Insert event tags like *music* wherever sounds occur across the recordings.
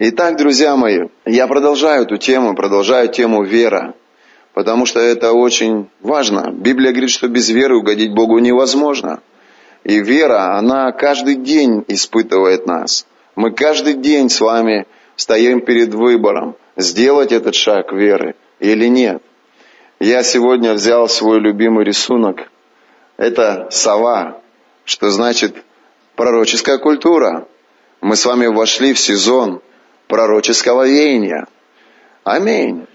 Итак, друзья мои, я продолжаю эту тему, продолжаю тему вера, потому что это очень важно. Библия говорит, что без веры угодить Богу невозможно. И вера, она каждый день испытывает нас. Мы каждый день с вами стоим перед выбором, сделать этот шаг веры или нет. Я сегодня взял свой любимый рисунок. Это сова, что значит пророческая культура. Мы с вами вошли в сезон пророческого веяния. Аминь.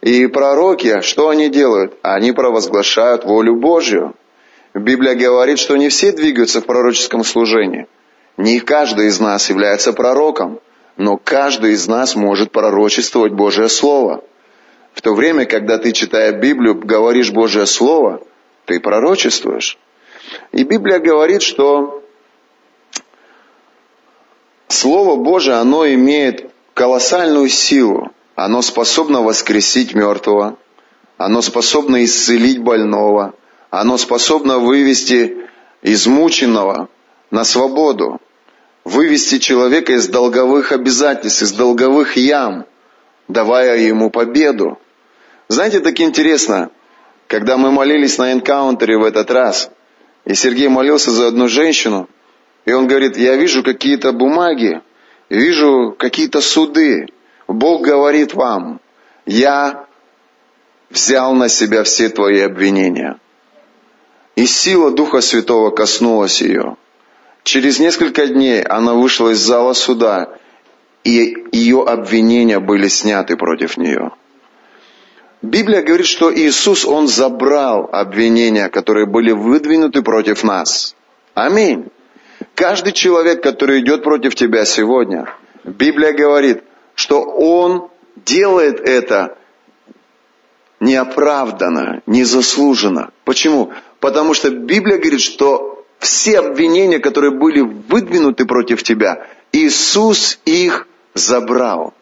И пророки, что они делают? Они провозглашают волю Божью. Библия говорит, что не все двигаются в пророческом служении. Не каждый из нас является пророком, но каждый из нас может пророчествовать Божье Слово. В то время, когда ты, читая Библию, говоришь Божье Слово, ты пророчествуешь. И Библия говорит, что Слово Божие, оно имеет колоссальную силу. Оно способно воскресить мертвого. Оно способно исцелить больного. Оно способно вывести измученного на свободу. Вывести человека из долговых обязательств, из долговых ям, давая ему победу. Знаете, так интересно, когда мы молились на энкаунтере в этот раз, и Сергей молился за одну женщину, и он говорит, я вижу какие-то бумаги, вижу какие-то суды. Бог говорит вам, я взял на себя все твои обвинения. И сила Духа Святого коснулась ее. Через несколько дней она вышла из зала суда, и ее обвинения были сняты против нее. Библия говорит, что Иисус, Он забрал обвинения, которые были выдвинуты против нас. Аминь. Каждый человек, который идет против тебя сегодня, Библия говорит, что он делает это неоправданно, незаслуженно. Почему? Потому что Библия говорит, что все обвинения, которые были выдвинуты против тебя, Иисус их забрал.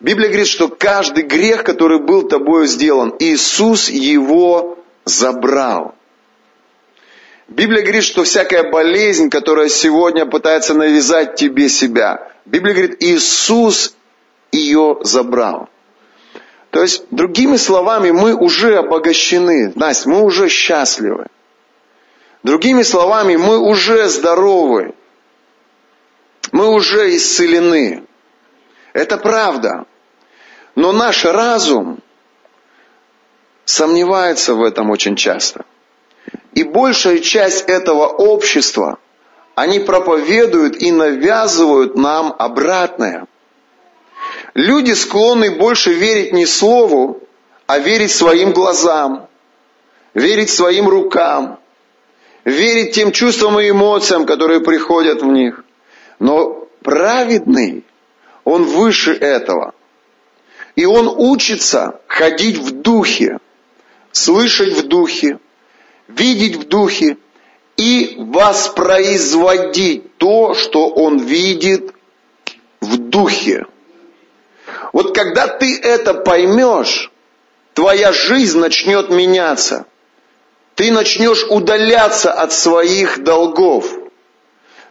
Библия говорит, что каждый грех, который был тобою сделан, Иисус его забрал. Библия говорит, что всякая болезнь, которая сегодня пытается навязать тебе себя, Библия говорит, Иисус ее забрал. То есть, другими словами, мы уже обогащены. Настя, мы уже счастливы. Другими словами, мы уже здоровы. Мы уже исцелены. Это правда. Но наш разум сомневается в этом очень часто – и большая часть этого общества, они проповедуют и навязывают нам обратное. Люди склонны больше верить не слову, а верить своим глазам, верить своим рукам, верить тем чувствам и эмоциям, которые приходят в них. Но праведный, он выше этого. И он учится ходить в духе, слышать в духе, видеть в духе и воспроизводить то, что он видит в духе. Вот когда ты это поймешь, твоя жизнь начнет меняться. Ты начнешь удаляться от своих долгов.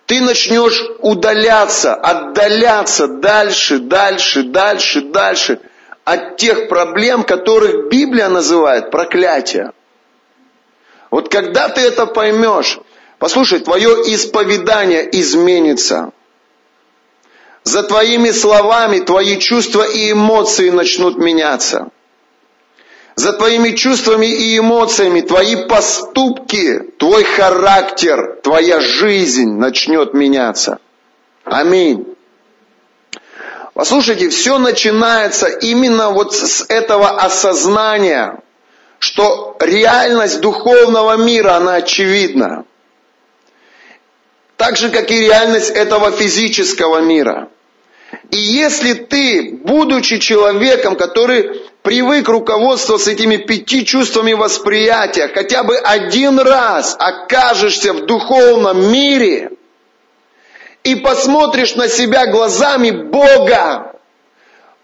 Ты начнешь удаляться, отдаляться дальше, дальше, дальше, дальше от тех проблем, которых Библия называет проклятие. Вот когда ты это поймешь, послушай, твое исповедание изменится. За твоими словами твои чувства и эмоции начнут меняться. За твоими чувствами и эмоциями твои поступки, твой характер, твоя жизнь начнет меняться. Аминь. Послушайте, все начинается именно вот с этого осознания, что реальность духовного мира, она очевидна. Так же, как и реальность этого физического мира. И если ты, будучи человеком, который привык руководствоваться этими пяти чувствами восприятия, хотя бы один раз окажешься в духовном мире и посмотришь на себя глазами Бога,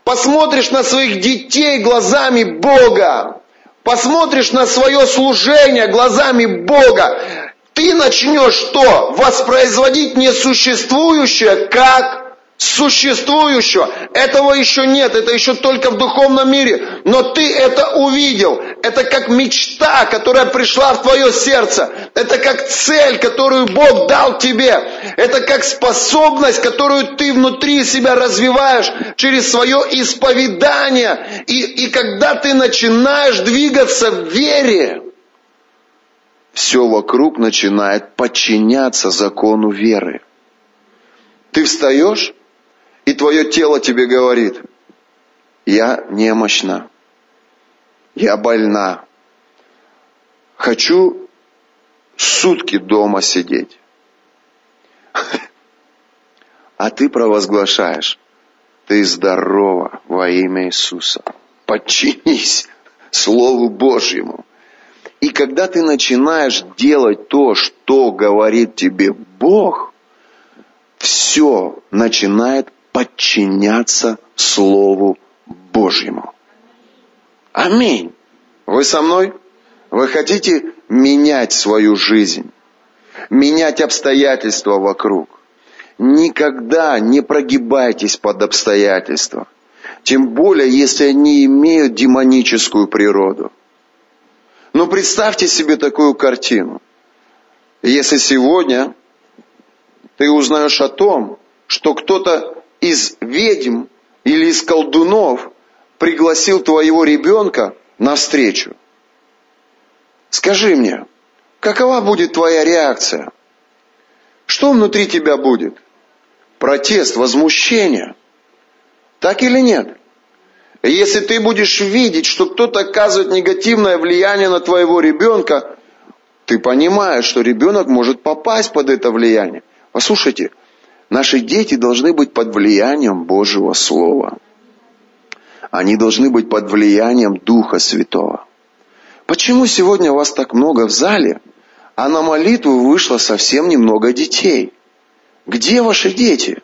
посмотришь на своих детей глазами Бога, посмотришь на свое служение глазами Бога, ты начнешь что? Воспроизводить несуществующее как существующего. Этого еще нет, это еще только в духовном мире. Но ты это увидел. Это как мечта, которая пришла в твое сердце. Это как цель, которую Бог дал тебе. Это как способность, которую ты внутри себя развиваешь через свое исповедание. И, и когда ты начинаешь двигаться в вере, все вокруг начинает подчиняться закону веры. Ты встаешь, и твое тело тебе говорит, я немощна, я больна, хочу сутки дома сидеть. А ты провозглашаешь, ты здорова во имя Иисуса. Подчинись Слову Божьему. И когда ты начинаешь делать то, что говорит тебе Бог, все начинает подчиняться Слову Божьему. Аминь. Вы со мной? Вы хотите менять свою жизнь, менять обстоятельства вокруг. Никогда не прогибайтесь под обстоятельства. Тем более, если они имеют демоническую природу. Но представьте себе такую картину. Если сегодня ты узнаешь о том, что кто-то из ведьм или из колдунов пригласил твоего ребенка на встречу. Скажи мне, какова будет твоя реакция? Что внутри тебя будет? Протест, возмущение? Так или нет? Если ты будешь видеть, что кто-то оказывает негативное влияние на твоего ребенка, ты понимаешь, что ребенок может попасть под это влияние. Послушайте, Наши дети должны быть под влиянием Божьего Слова. Они должны быть под влиянием Духа Святого. Почему сегодня вас так много в зале, а на молитву вышло совсем немного детей? Где ваши дети?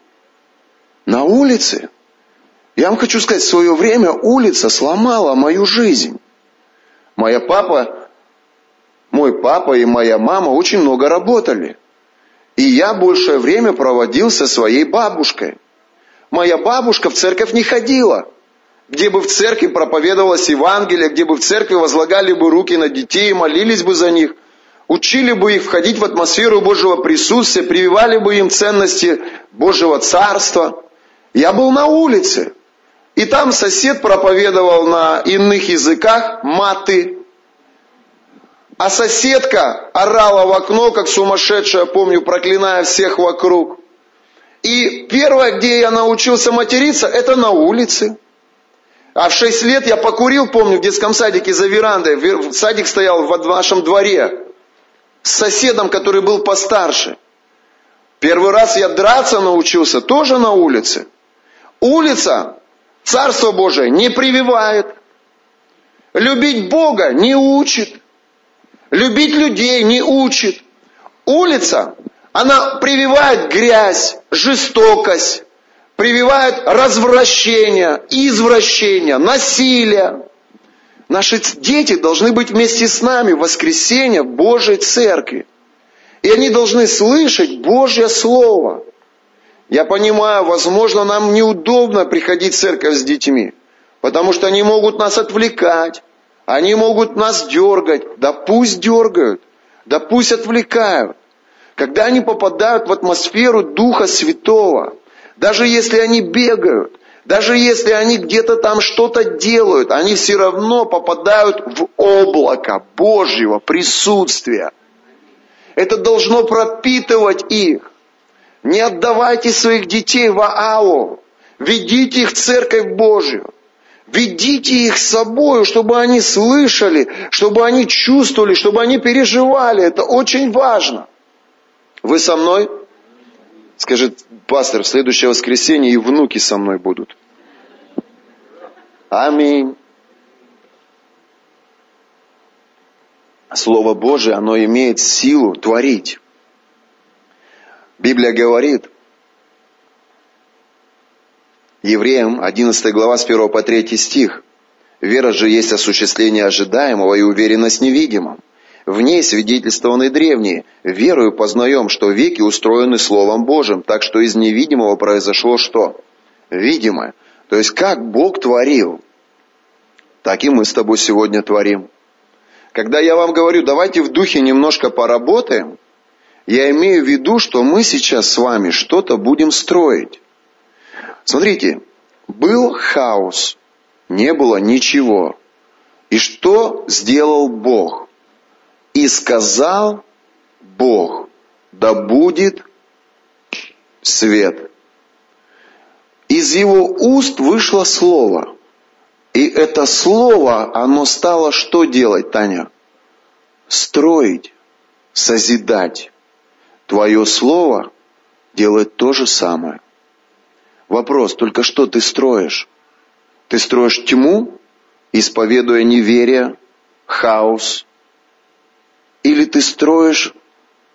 На улице? Я вам хочу сказать, в свое время улица сломала мою жизнь. Моя папа, мой папа и моя мама очень много работали – и я большее время проводил со своей бабушкой. Моя бабушка в церковь не ходила. Где бы в церкви проповедовалось Евангелие, где бы в церкви возлагали бы руки на детей молились бы за них, учили бы их входить в атмосферу Божьего присутствия, прививали бы им ценности Божьего Царства. Я был на улице. И там сосед проповедовал на иных языках маты, а соседка орала в окно, как сумасшедшая, помню, проклиная всех вокруг. И первое, где я научился материться, это на улице. А в шесть лет я покурил, помню, в детском садике за верандой. Садик стоял в нашем дворе. С соседом, который был постарше. Первый раз я драться научился тоже на улице. Улица, Царство Божие, не прививает. Любить Бога не учит. Любить людей не учит. Улица, она прививает грязь, жестокость, прививает развращение, извращение, насилие. Наши дети должны быть вместе с нами в воскресенье в Божьей Церкви. И они должны слышать Божье Слово. Я понимаю, возможно, нам неудобно приходить в церковь с детьми, потому что они могут нас отвлекать, они могут нас дергать. Да пусть дергают. Да пусть отвлекают. Когда они попадают в атмосферу Духа Святого, даже если они бегают, даже если они где-то там что-то делают, они все равно попадают в облако Божьего присутствия. Это должно пропитывать их. Не отдавайте своих детей в ААО. Ведите их в Церковь Божью. Ведите их с собой, чтобы они слышали, чтобы они чувствовали, чтобы они переживали. Это очень важно. Вы со мной? Скажет пастор, в следующее воскресенье и внуки со мной будут. Аминь. Слово Божие, оно имеет силу творить. Библия говорит, Евреям 11 глава с 1 по 3 стих. Вера же есть осуществление ожидаемого и уверенность невидимом. В ней свидетельствованы древние. Верою познаем, что веки устроены Словом Божьим, так что из невидимого произошло что? Видимое. То есть как Бог творил, так и мы с тобой сегодня творим. Когда я вам говорю, давайте в духе немножко поработаем, я имею в виду, что мы сейчас с вами что-то будем строить. Смотрите, был хаос, не было ничего. И что сделал Бог? И сказал Бог, да будет свет. Из его уст вышло слово. И это слово, оно стало что делать, Таня? Строить, созидать. Твое слово делает то же самое. Вопрос, только что ты строишь? Ты строишь тьму, исповедуя неверие, хаос? Или ты строишь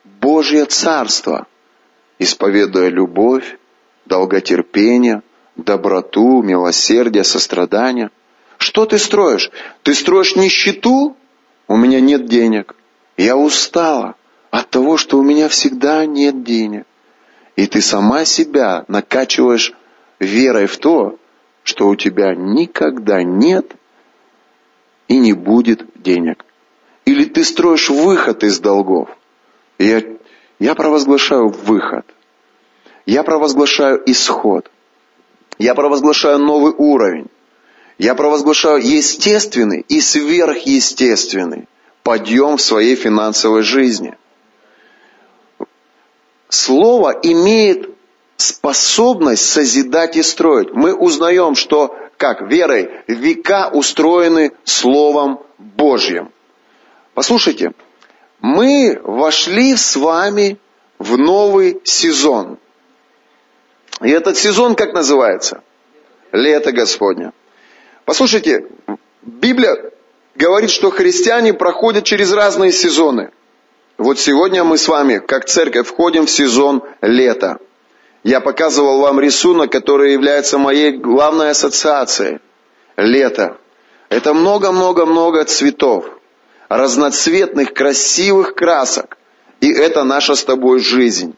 Божье Царство, исповедуя любовь, долготерпение, доброту, милосердие, сострадание? Что ты строишь? Ты строишь нищету? У меня нет денег. Я устала от того, что у меня всегда нет денег. И ты сама себя накачиваешь верой в то, что у тебя никогда нет и не будет денег. Или ты строишь выход из долгов. Я, я провозглашаю выход. Я провозглашаю исход. Я провозглашаю новый уровень. Я провозглашаю естественный и сверхъестественный подъем в своей финансовой жизни. Слово имеет способность созидать и строить. Мы узнаем, что как верой века устроены Словом Божьим. Послушайте, мы вошли с вами в новый сезон. И этот сезон как называется? Лето Господня. Послушайте, Библия говорит, что христиане проходят через разные сезоны – вот сегодня мы с вами, как церковь, входим в сезон лета. Я показывал вам рисунок, который является моей главной ассоциацией. Лето. Это много-много-много цветов, разноцветных, красивых красок. И это наша с тобой жизнь.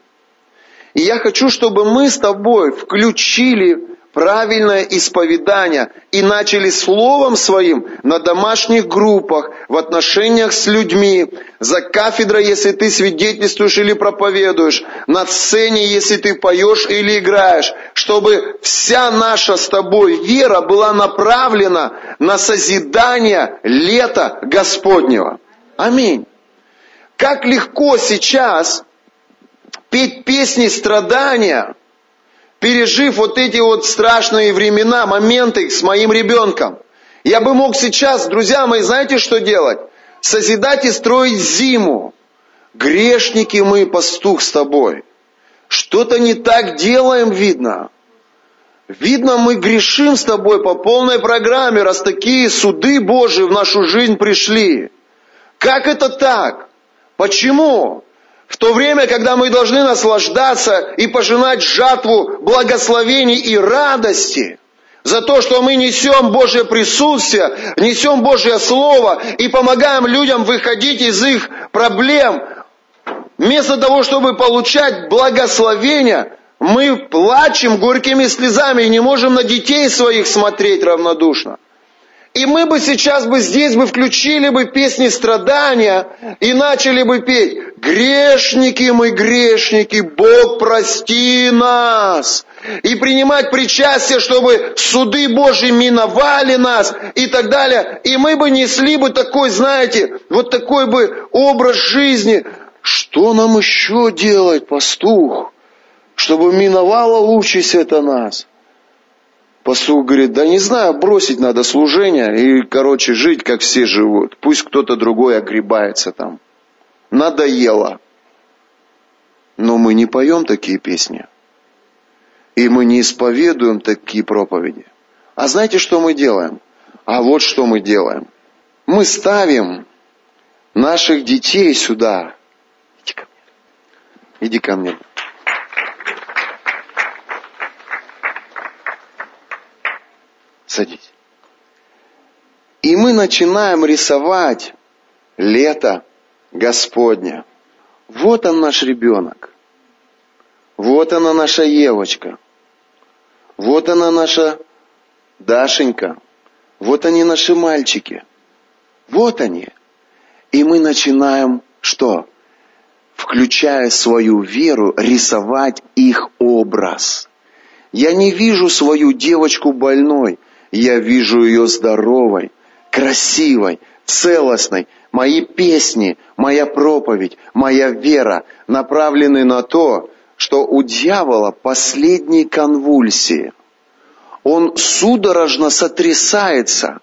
И я хочу, чтобы мы с тобой включили правильное исповедание и начали словом своим на домашних группах, в отношениях с людьми, за кафедрой, если ты свидетельствуешь или проповедуешь, на сцене, если ты поешь или играешь, чтобы вся наша с тобой вера была направлена на созидание лета Господнего. Аминь. Как легко сейчас петь песни страдания – пережив вот эти вот страшные времена, моменты с моим ребенком. Я бы мог сейчас, друзья мои, знаете, что делать? Созидать и строить зиму. Грешники мы, пастух с тобой. Что-то не так делаем, видно. Видно, мы грешим с тобой по полной программе, раз такие суды Божии в нашу жизнь пришли. Как это так? Почему? В то время, когда мы должны наслаждаться и пожинать жатву благословений и радости за то, что мы несем Божье присутствие, несем Божье Слово и помогаем людям выходить из их проблем, вместо того, чтобы получать благословения, мы плачем горькими слезами и не можем на детей своих смотреть равнодушно. И мы бы сейчас бы здесь бы включили бы песни страдания и начали бы петь «Грешники мы, грешники, Бог прости нас!» И принимать причастие, чтобы суды Божьи миновали нас и так далее. И мы бы несли бы такой, знаете, вот такой бы образ жизни. Что нам еще делать, пастух, чтобы миновала участь это нас? Пастух говорит, да не знаю, бросить надо служение и, короче, жить, как все живут. Пусть кто-то другой огребается там. Надоело. Но мы не поем такие песни. И мы не исповедуем такие проповеди. А знаете, что мы делаем? А вот что мы делаем. Мы ставим наших детей сюда. Иди ко мне. Иди ко мне. Садись. И мы начинаем рисовать лето Господня. Вот он наш ребенок. Вот она наша Евочка. Вот она наша Дашенька. Вот они наши мальчики. Вот они. И мы начинаем что? Включая свою веру, рисовать их образ. Я не вижу свою девочку больной, я вижу ее здоровой, красивой, целостной. Мои песни, моя проповедь, моя вера направлены на то, что у дьявола последние конвульсии. Он судорожно сотрясается,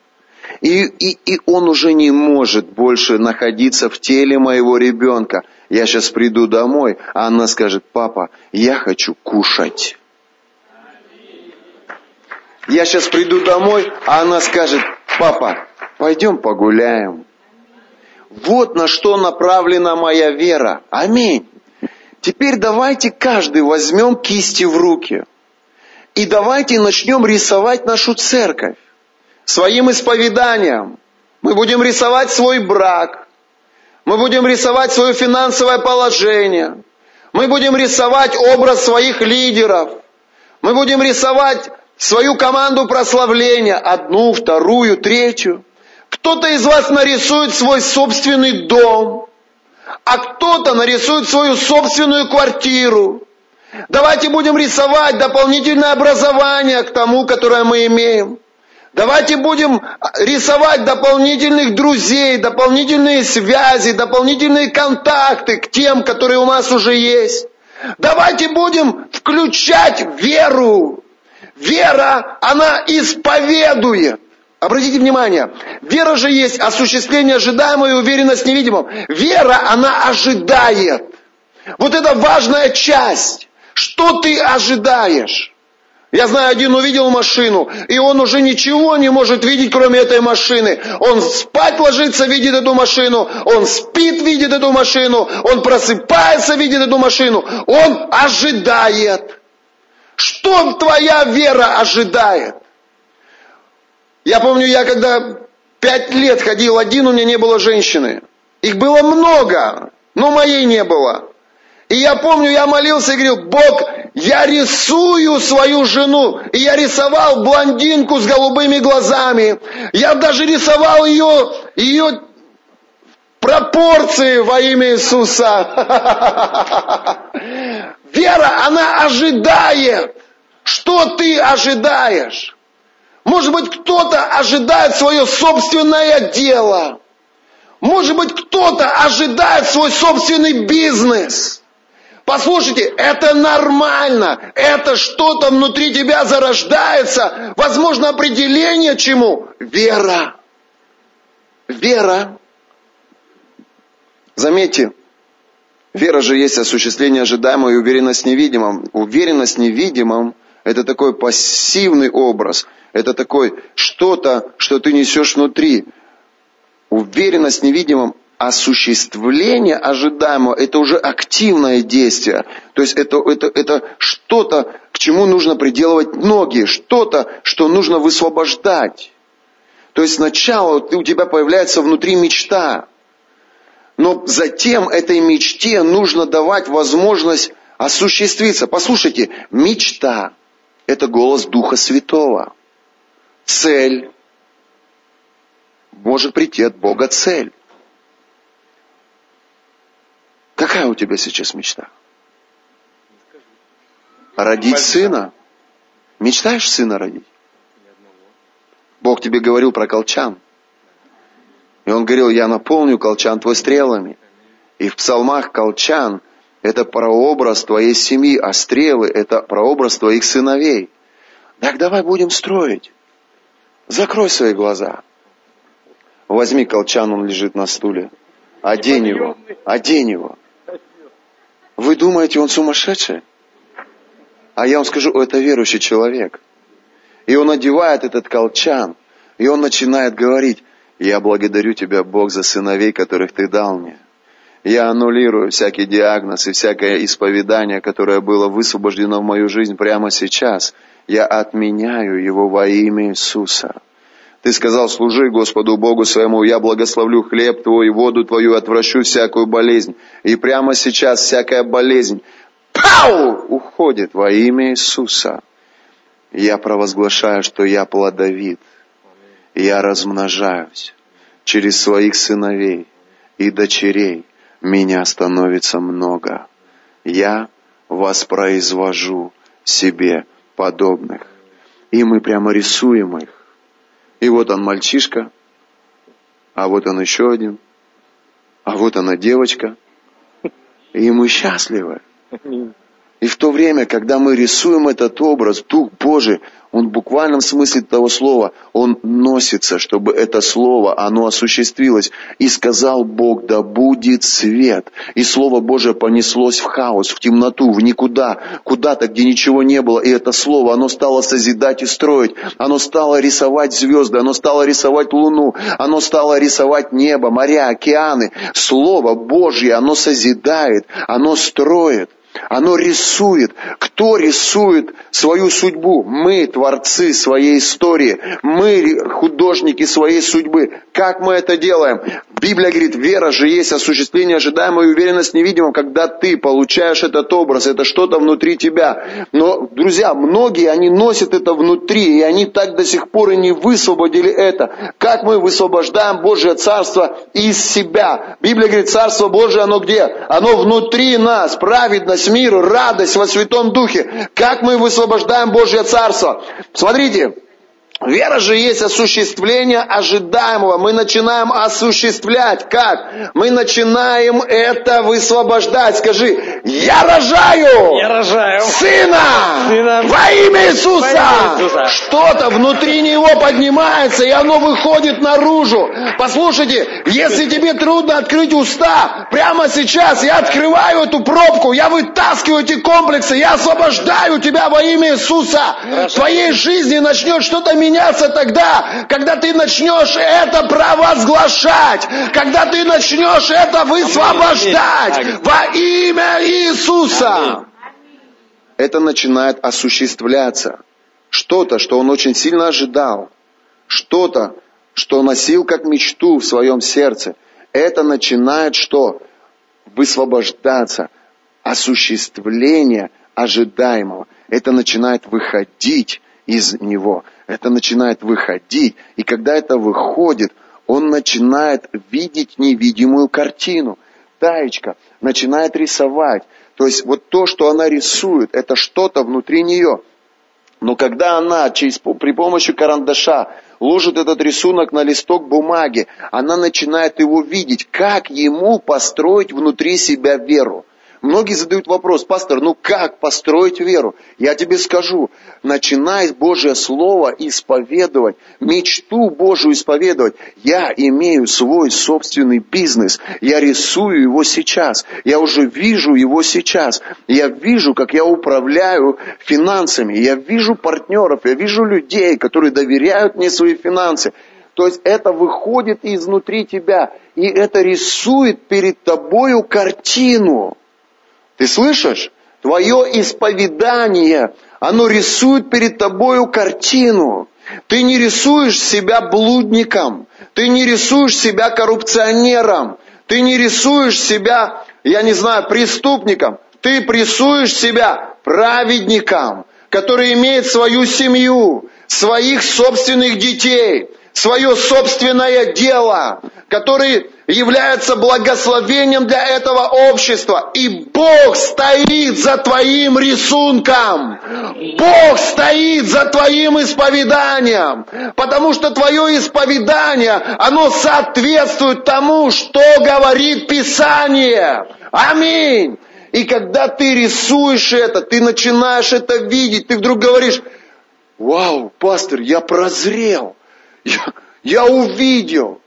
и, и, и он уже не может больше находиться в теле моего ребенка. Я сейчас приду домой, а она скажет, папа, я хочу кушать. Я сейчас приду домой, а она скажет, папа, пойдем погуляем. Вот на что направлена моя вера. Аминь. Теперь давайте каждый возьмем кисти в руки. И давайте начнем рисовать нашу церковь. Своим исповеданием. Мы будем рисовать свой брак. Мы будем рисовать свое финансовое положение. Мы будем рисовать образ своих лидеров. Мы будем рисовать свою команду прославления. Одну, вторую, третью. Кто-то из вас нарисует свой собственный дом а кто-то нарисует свою собственную квартиру. Давайте будем рисовать дополнительное образование к тому, которое мы имеем. Давайте будем рисовать дополнительных друзей, дополнительные связи, дополнительные контакты к тем, которые у нас уже есть. Давайте будем включать веру. Вера, она исповедует. Обратите внимание, вера же есть осуществление ожидаемого и уверенность в невидимом. Вера, она ожидает. Вот это важная часть. Что ты ожидаешь? Я знаю, один увидел машину, и он уже ничего не может видеть, кроме этой машины. Он спать ложится, видит эту машину, он спит, видит эту машину, он просыпается, видит эту машину. Он ожидает. Что твоя вера ожидает? Я помню, я когда пять лет ходил один, у меня не было женщины. Их было много, но моей не было. И я помню, я молился и говорил, Бог, я рисую свою жену. И я рисовал блондинку с голубыми глазами. Я даже рисовал ее, ее пропорции во имя Иисуса. *laughs* Вера, она ожидает. Что ты ожидаешь? Может быть, кто-то ожидает свое собственное дело. Может быть, кто-то ожидает свой собственный бизнес. Послушайте, это нормально. Это что-то внутри тебя зарождается. Возможно, определение чему? Вера. Вера. Заметьте, вера же есть осуществление ожидаемого и уверенность в невидимом. Уверенность в невидимом – это такой пассивный образ – это такое что-то, что ты несешь внутри. Уверенность в невидимом осуществление ожидаемого, это уже активное действие. То есть это, это, это что-то, к чему нужно приделывать ноги, что-то, что нужно высвобождать. То есть сначала у тебя появляется внутри мечта, но затем этой мечте нужно давать возможность осуществиться. Послушайте, мечта – это голос Духа Святого цель. Может прийти от Бога цель. Какая у тебя сейчас мечта? Родить сына? Мечтаешь сына родить? Бог тебе говорил про колчан. И он говорил, я наполню колчан твой стрелами. И в псалмах колчан – это прообраз твоей семьи, а стрелы – это прообраз твоих сыновей. Так давай будем строить. Закрой свои глаза. Возьми колчан, он лежит на стуле. Одень его. Одень его. Вы думаете, он сумасшедший? А я вам скажу, это верующий человек. И он одевает этот колчан, и он начинает говорить, я благодарю тебя, Бог, за сыновей, которых ты дал мне. Я аннулирую всякий диагноз и всякое исповедание, которое было высвобождено в мою жизнь прямо сейчас – я отменяю его во имя Иисуса. Ты сказал, служи Господу Богу своему, я благословлю хлеб твой и воду твою, отвращу всякую болезнь. И прямо сейчас всякая болезнь, пау, уходит во имя Иисуса. Я провозглашаю, что я плодовит, я размножаюсь через своих сыновей и дочерей. Меня становится много. Я воспроизвожу себе подобных. И мы прямо рисуем их. И вот он мальчишка, а вот он еще один, а вот она девочка. И мы счастливы. И в то время, когда мы рисуем этот образ, Дух Божий, Он в буквальном смысле того слова, Он носится, чтобы это слово, оно осуществилось. И сказал Бог, да будет свет. И Слово Божие понеслось в хаос, в темноту, в никуда, куда-то, где ничего не было. И это Слово, оно стало созидать и строить. Оно стало рисовать звезды, оно стало рисовать луну, оно стало рисовать небо, моря, океаны. Слово Божье, оно созидает, оно строит. Оно рисует. Кто рисует свою судьбу? Мы творцы своей истории. Мы художники своей судьбы. Как мы это делаем? Библия говорит, вера же есть осуществление ожидаемой и уверенность невидимого, когда ты получаешь этот образ, это что-то внутри тебя. Но, друзья, многие, они носят это внутри, и они так до сих пор и не высвободили это. Как мы высвобождаем Божье Царство из себя? Библия говорит, Царство Божие, оно где? Оно внутри нас, праведность, мир, радость во Святом Духе. Как мы высвобождаем Божье Царство? Смотрите, Вера же есть осуществление ожидаемого. Мы начинаем осуществлять. Как? Мы начинаем это высвобождать. Скажи, я рожаю, я рожаю сына, сына во имя Иисуса. Иисуса. Что-то внутри него поднимается, и оно выходит наружу. Послушайте, если тебе трудно открыть уста, прямо сейчас я открываю эту пробку, я вытаскиваю эти комплексы, я освобождаю тебя во имя Иисуса. Хорошо. В твоей жизни начнет что-то меняться меняться тогда, когда ты начнешь это провозглашать, когда ты начнешь это высвобождать во имя Иисуса. Это начинает осуществляться. Что-то, что он очень сильно ожидал, что-то, что носил как мечту в своем сердце, это начинает что? Высвобождаться, осуществление ожидаемого. Это начинает выходить из него. Это начинает выходить. И когда это выходит, он начинает видеть невидимую картину. Таечка начинает рисовать. То есть вот то, что она рисует, это что-то внутри нее. Но когда она через, при помощи карандаша ложит этот рисунок на листок бумаги, она начинает его видеть, как ему построить внутри себя веру. Многие задают вопрос, пастор, ну как построить веру? Я тебе скажу, начинай Божье Слово исповедовать, мечту Божию исповедовать. Я имею свой собственный бизнес, я рисую его сейчас, я уже вижу его сейчас, я вижу, как я управляю финансами, я вижу партнеров, я вижу людей, которые доверяют мне свои финансы. То есть это выходит изнутри тебя, и это рисует перед тобою картину. Ты слышишь? Твое исповедание, оно рисует перед тобою картину. Ты не рисуешь себя блудником, ты не рисуешь себя коррупционером, ты не рисуешь себя, я не знаю, преступником, ты рисуешь себя праведником, который имеет свою семью, своих собственных детей, свое собственное дело, который является благословением для этого общества. И Бог стоит за твоим рисунком. Бог стоит за твоим исповеданием. Потому что твое исповедание, оно соответствует тому, что говорит Писание. Аминь. И когда ты рисуешь это, ты начинаешь это видеть, ты вдруг говоришь, вау, пастор, я прозрел. Я, я увидел.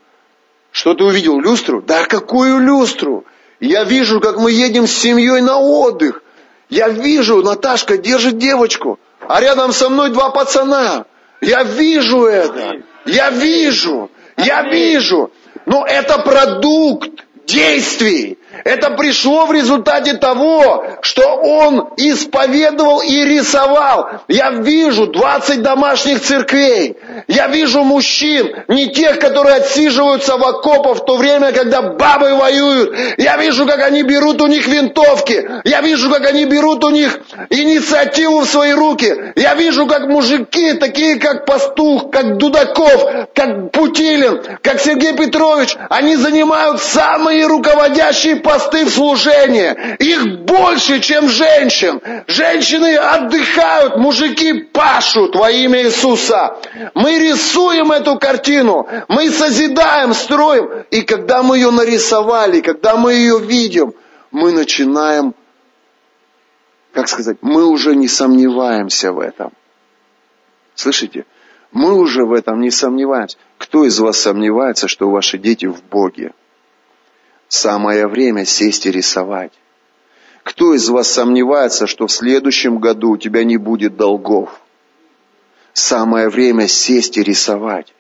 Что ты увидел? Люстру? Да какую люстру? Я вижу, как мы едем с семьей на отдых. Я вижу, Наташка держит девочку, а рядом со мной два пацана. Я вижу это. Я вижу. Я вижу. Но это продукт действий. Это пришло в результате того, что он исповедовал и рисовал. Я вижу 20 домашних церквей. Я вижу мужчин, не тех, которые отсиживаются в окопах в то время, когда бабы воюют. Я вижу, как они берут у них винтовки. Я вижу, как они берут у них инициативу в свои руки. Я вижу, как мужики, такие как Пастух, как Дудаков, как Путилин, как Сергей Петрович, они занимают самые руководящие посты в служении. Их больше, чем женщин. Женщины отдыхают, мужики пашут во имя Иисуса. Мы рисуем эту картину, мы созидаем, строим. И когда мы ее нарисовали, когда мы ее видим, мы начинаем, как сказать, мы уже не сомневаемся в этом. Слышите? Мы уже в этом не сомневаемся. Кто из вас сомневается, что ваши дети в Боге? Самое время сесть и рисовать. Кто из вас сомневается, что в следующем году у тебя не будет долгов? Самое время сесть и рисовать.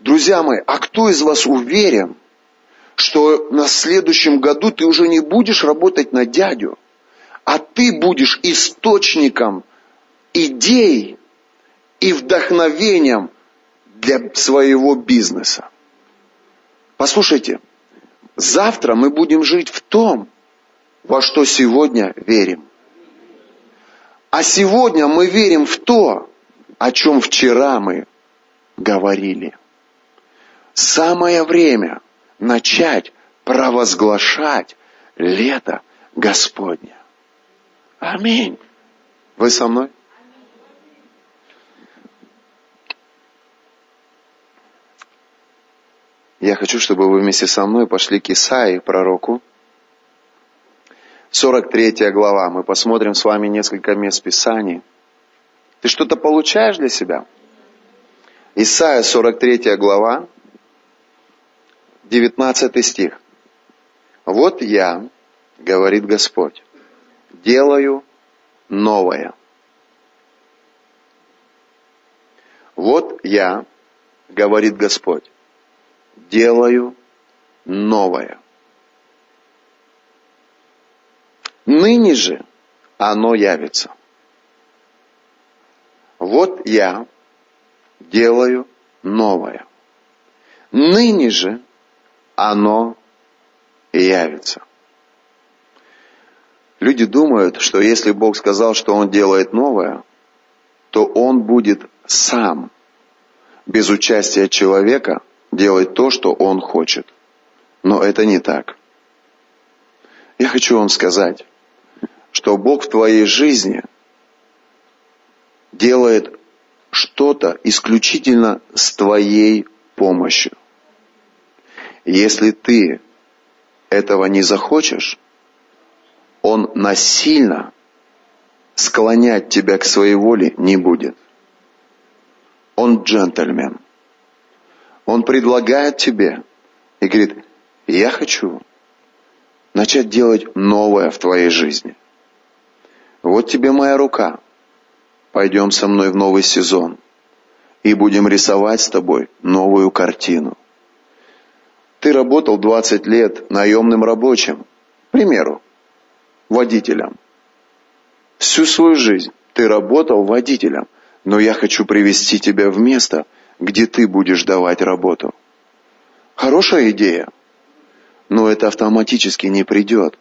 Друзья мои, а кто из вас уверен, что на следующем году ты уже не будешь работать на дядю, а ты будешь источником идей и вдохновением для своего бизнеса? Послушайте, завтра мы будем жить в том, во что сегодня верим. А сегодня мы верим в то, о чем вчера мы говорили. Самое время начать провозглашать лето Господня. Аминь. Вы со мной? Я хочу, чтобы вы вместе со мной пошли к Исаии, пророку, 43 глава. Мы посмотрим с вами несколько мест Писаний. Ты что-то получаешь для себя? Исайя 43 глава, 19 стих. Вот я, говорит Господь, делаю новое. Вот я, говорит Господь, делаю новое. Ныне же оно явится. Вот я делаю новое. Ныне же оно явится. Люди думают, что если Бог сказал, что Он делает новое, то Он будет сам, без участия человека, делать то, что Он хочет. Но это не так. Я хочу вам сказать, что Бог в твоей жизни делает что-то исключительно с твоей помощью. Если ты этого не захочешь, Он насильно склонять тебя к своей воле не будет. Он джентльмен. Он предлагает тебе и говорит, я хочу начать делать новое в твоей жизни – вот тебе моя рука. Пойдем со мной в новый сезон. И будем рисовать с тобой новую картину. Ты работал 20 лет наемным рабочим. К примеру, водителем. Всю свою жизнь ты работал водителем. Но я хочу привести тебя в место, где ты будешь давать работу. Хорошая идея. Но это автоматически не придет.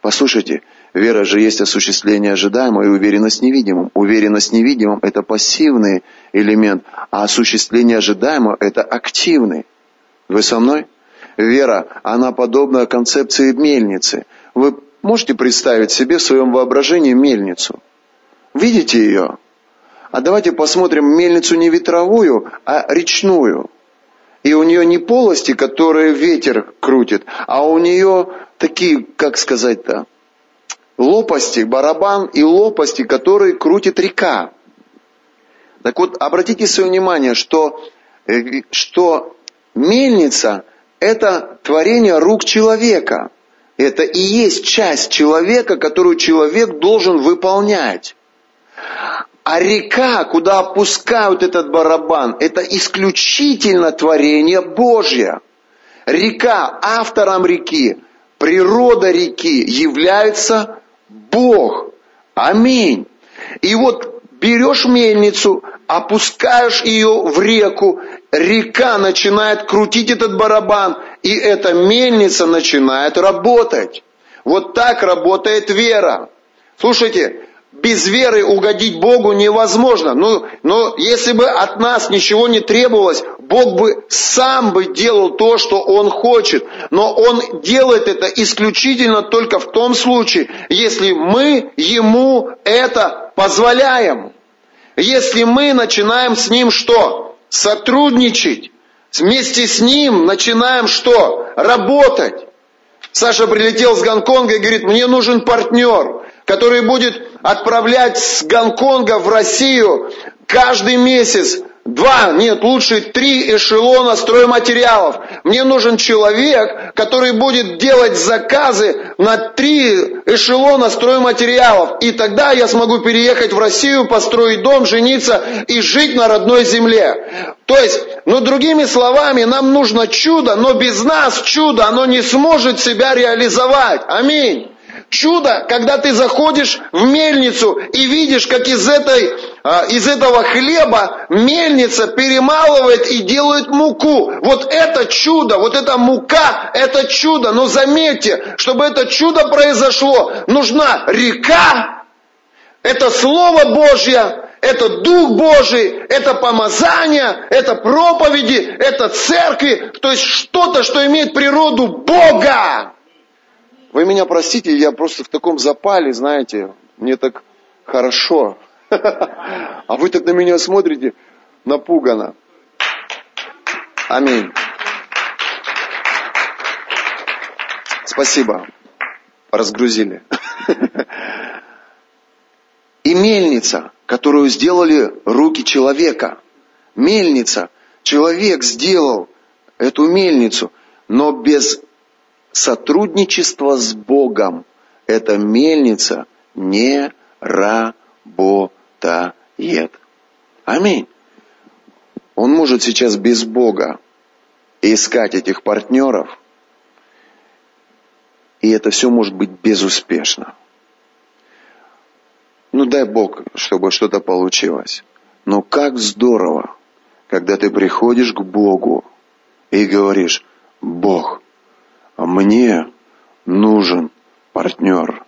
Послушайте, Вера же есть осуществление ожидаемого и уверенность в невидимом. Уверенность в невидимом – это пассивный элемент, а осуществление ожидаемого – это активный. Вы со мной? Вера, она подобна концепции мельницы. Вы можете представить себе в своем воображении мельницу? Видите ее? А давайте посмотрим мельницу не ветровую, а речную. И у нее не полости, которые ветер крутит, а у нее такие, как сказать-то, лопасти, барабан и лопасти, которые крутит река. Так вот, обратите свое внимание, что, э, что мельница – это творение рук человека. Это и есть часть человека, которую человек должен выполнять. А река, куда опускают этот барабан, это исключительно творение Божье. Река, автором реки, природа реки является Бог. Аминь. И вот берешь мельницу, опускаешь ее в реку, река начинает крутить этот барабан, и эта мельница начинает работать. Вот так работает вера. Слушайте, без веры угодить Богу невозможно. Но, но если бы от нас ничего не требовалось, Бог бы сам бы делал то, что Он хочет. Но Он делает это исключительно только в том случае, если мы Ему это позволяем. Если мы начинаем с Ним что? Сотрудничать. Вместе с Ним начинаем что? Работать. Саша прилетел с Гонконга и говорит, мне нужен партнер, который будет отправлять с Гонконга в Россию каждый месяц два, нет, лучше три эшелона стройматериалов. Мне нужен человек, который будет делать заказы на три эшелона стройматериалов. И тогда я смогу переехать в Россию, построить дом, жениться и жить на родной земле. То есть, ну другими словами, нам нужно чудо, но без нас чудо, оно не сможет себя реализовать. Аминь. Чудо, когда ты заходишь в мельницу и видишь, как из, этой, а, из этого хлеба мельница перемалывает и делает муку. Вот это чудо, вот эта мука, это чудо. Но заметьте, чтобы это чудо произошло, нужна река, это Слово Божье, это Дух Божий, это помазание, это проповеди, это церкви, то есть что-то, что имеет природу Бога. Вы меня простите, я просто в таком запале, знаете, мне так хорошо. *laughs* А вы так на меня смотрите напуганно. Аминь. Спасибо. Разгрузили. *laughs* И мельница, которую сделали руки человека. Мельница. Человек сделал эту мельницу, но без сотрудничество с Богом эта мельница не работает. Аминь. Он может сейчас без Бога искать этих партнеров, и это все может быть безуспешно. Ну дай Бог, чтобы что-то получилось. Но как здорово, когда ты приходишь к Богу и говоришь, Бог, мне нужен партнер.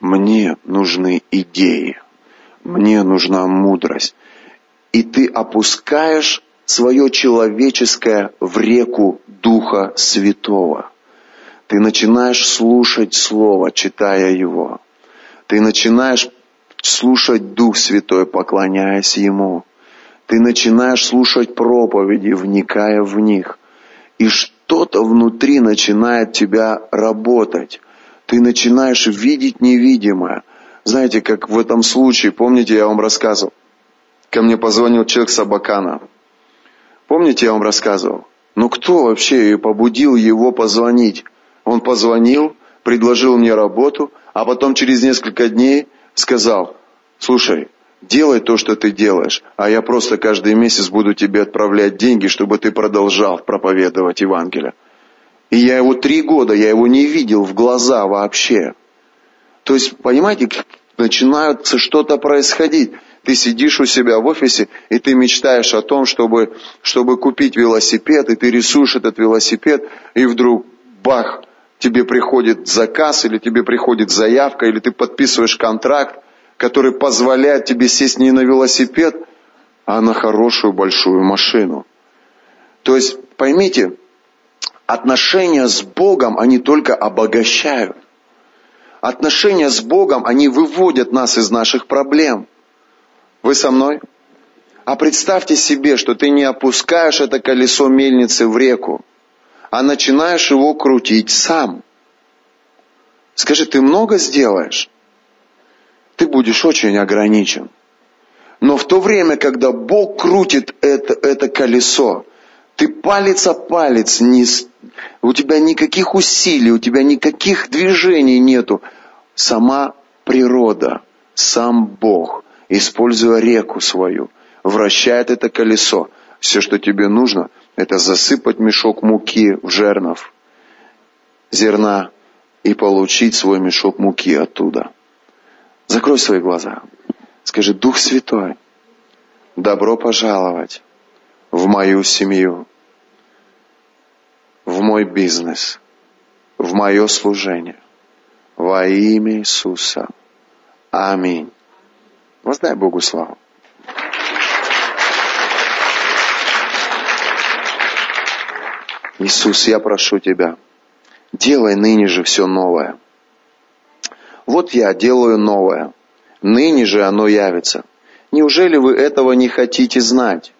Мне нужны идеи. Мне нужна мудрость. И ты опускаешь свое человеческое в реку Духа Святого. Ты начинаешь слушать Слово, читая его. Ты начинаешь слушать Дух Святой, поклоняясь Ему. Ты начинаешь слушать проповеди, вникая в них. И что что-то внутри начинает тебя работать. Ты начинаешь видеть невидимое. Знаете, как в этом случае, помните, я вам рассказывал? Ко мне позвонил человек с Абакана. Помните, я вам рассказывал? Ну кто вообще побудил его позвонить? Он позвонил, предложил мне работу, а потом через несколько дней сказал, слушай, делай то, что ты делаешь, а я просто каждый месяц буду тебе отправлять деньги, чтобы ты продолжал проповедовать Евангелие. И я его три года, я его не видел в глаза вообще. То есть, понимаете, начинается что-то происходить. Ты сидишь у себя в офисе, и ты мечтаешь о том, чтобы, чтобы купить велосипед, и ты рисуешь этот велосипед, и вдруг бах, тебе приходит заказ, или тебе приходит заявка, или ты подписываешь контракт, который позволяет тебе сесть не на велосипед, а на хорошую большую машину. То есть, поймите, отношения с Богом, они только обогащают. Отношения с Богом, они выводят нас из наших проблем. Вы со мной? А представьте себе, что ты не опускаешь это колесо мельницы в реку, а начинаешь его крутить сам. Скажи, ты много сделаешь? Ты будешь очень ограничен. Но в то время, когда Бог крутит это, это колесо, ты палец о палец, не, у тебя никаких усилий, у тебя никаких движений нету. Сама природа, сам Бог, используя реку свою, вращает это колесо. Все, что тебе нужно, это засыпать мешок муки в жернов, зерна и получить свой мешок муки оттуда – Закрой свои глаза. Скажи, Дух Святой, добро пожаловать в мою семью, в мой бизнес, в мое служение. Во имя Иисуса. Аминь. Воздай Богу славу. Иисус, я прошу Тебя, делай ныне же все новое. Вот я делаю новое. Ныне же оно явится. Неужели вы этого не хотите знать?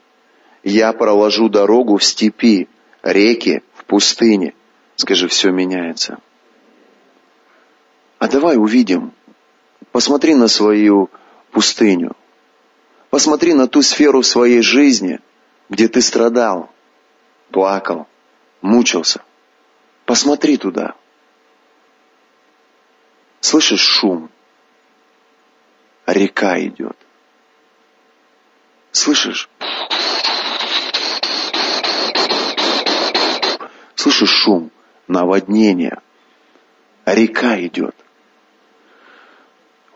Я проложу дорогу в степи, реки в пустыне. Скажи, все меняется. А давай увидим. Посмотри на свою пустыню. Посмотри на ту сферу своей жизни, где ты страдал, плакал, мучился. Посмотри туда. Слышишь шум? Река идет. Слышишь? Слышишь шум? Наводнение. Река идет.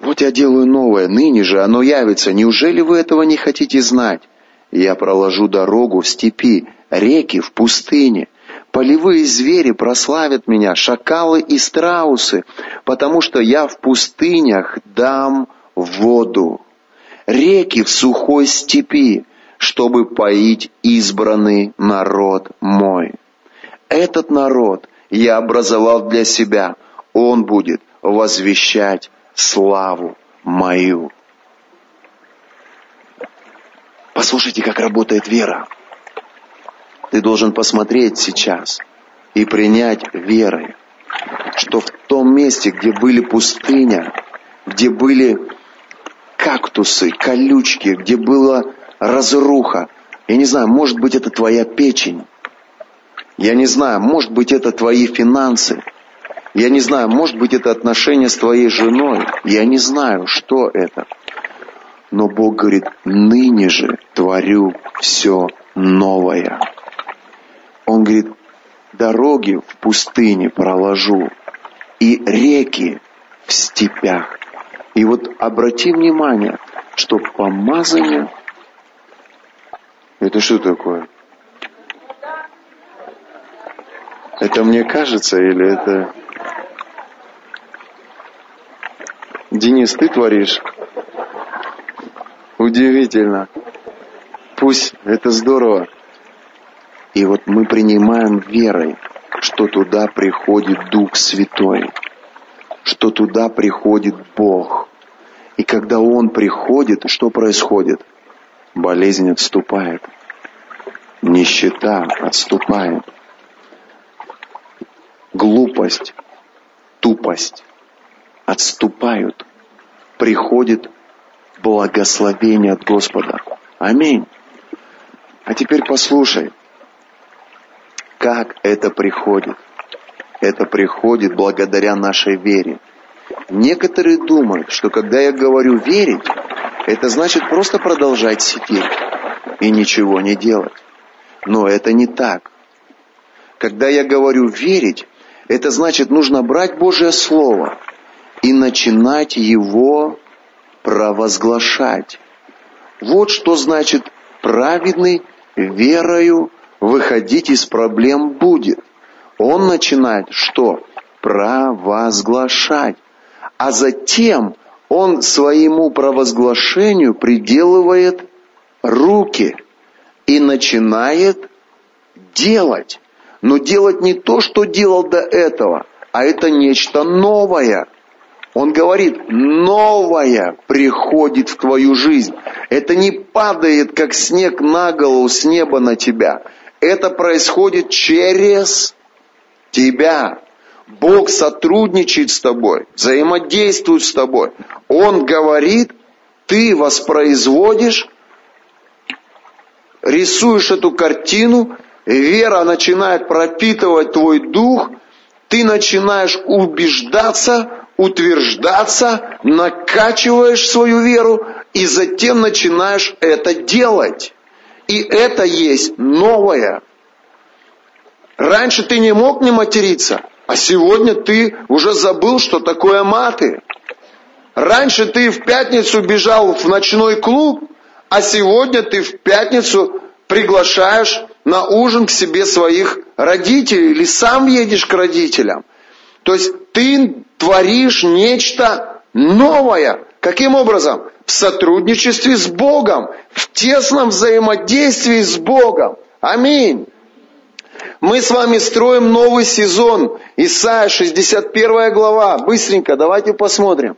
Вот я делаю новое, ныне же оно явится. Неужели вы этого не хотите знать? Я проложу дорогу в степи, реки в пустыне. Полевые звери прославят меня, шакалы и страусы, потому что я в пустынях дам воду. Реки в сухой степи, чтобы поить избранный народ мой. Этот народ я образовал для себя, он будет возвещать славу мою. Послушайте, как работает вера. Ты должен посмотреть сейчас и принять верой, что в том месте, где были пустыня, где были кактусы, колючки, где была разруха, я не знаю, может быть это твоя печень, я не знаю, может быть это твои финансы, я не знаю, может быть это отношения с твоей женой, я не знаю, что это. Но Бог говорит, ныне же творю все новое. Он говорит, дороги в пустыне проложу и реки в степях. И вот обрати внимание, что помазание, это что такое? Это мне кажется или это... Денис, ты творишь? Удивительно. Пусть, это здорово. И вот мы принимаем верой, что туда приходит Дух Святой, что туда приходит Бог. И когда Он приходит, что происходит? Болезнь отступает, нищета отступает, глупость, тупость отступают. Приходит благословение от Господа. Аминь. А теперь послушай, как это приходит. Это приходит благодаря нашей вере. Некоторые думают, что когда я говорю верить, это значит просто продолжать сидеть и ничего не делать. Но это не так. Когда я говорю верить, это значит нужно брать Божье Слово и начинать его провозглашать. Вот что значит праведный верою выходить из проблем будет. Он начинает что? Провозглашать. А затем он своему провозглашению приделывает руки и начинает делать. Но делать не то, что делал до этого, а это нечто новое – он говорит, новое приходит в твою жизнь. Это не падает, как снег на голову с неба на тебя. Это происходит через тебя. Бог сотрудничает с тобой, взаимодействует с тобой. Он говорит, ты воспроизводишь, рисуешь эту картину, вера начинает пропитывать твой дух, ты начинаешь убеждаться, утверждаться, накачиваешь свою веру и затем начинаешь это делать. И это есть новое. Раньше ты не мог не материться, а сегодня ты уже забыл, что такое маты. Раньше ты в пятницу бежал в ночной клуб, а сегодня ты в пятницу приглашаешь на ужин к себе своих родителей или сам едешь к родителям. То есть ты творишь нечто новое. Каким образом? В сотрудничестве с Богом, в тесном взаимодействии с Богом. Аминь. Мы с вами строим новый сезон. Исайя 61 глава. Быстренько, давайте посмотрим.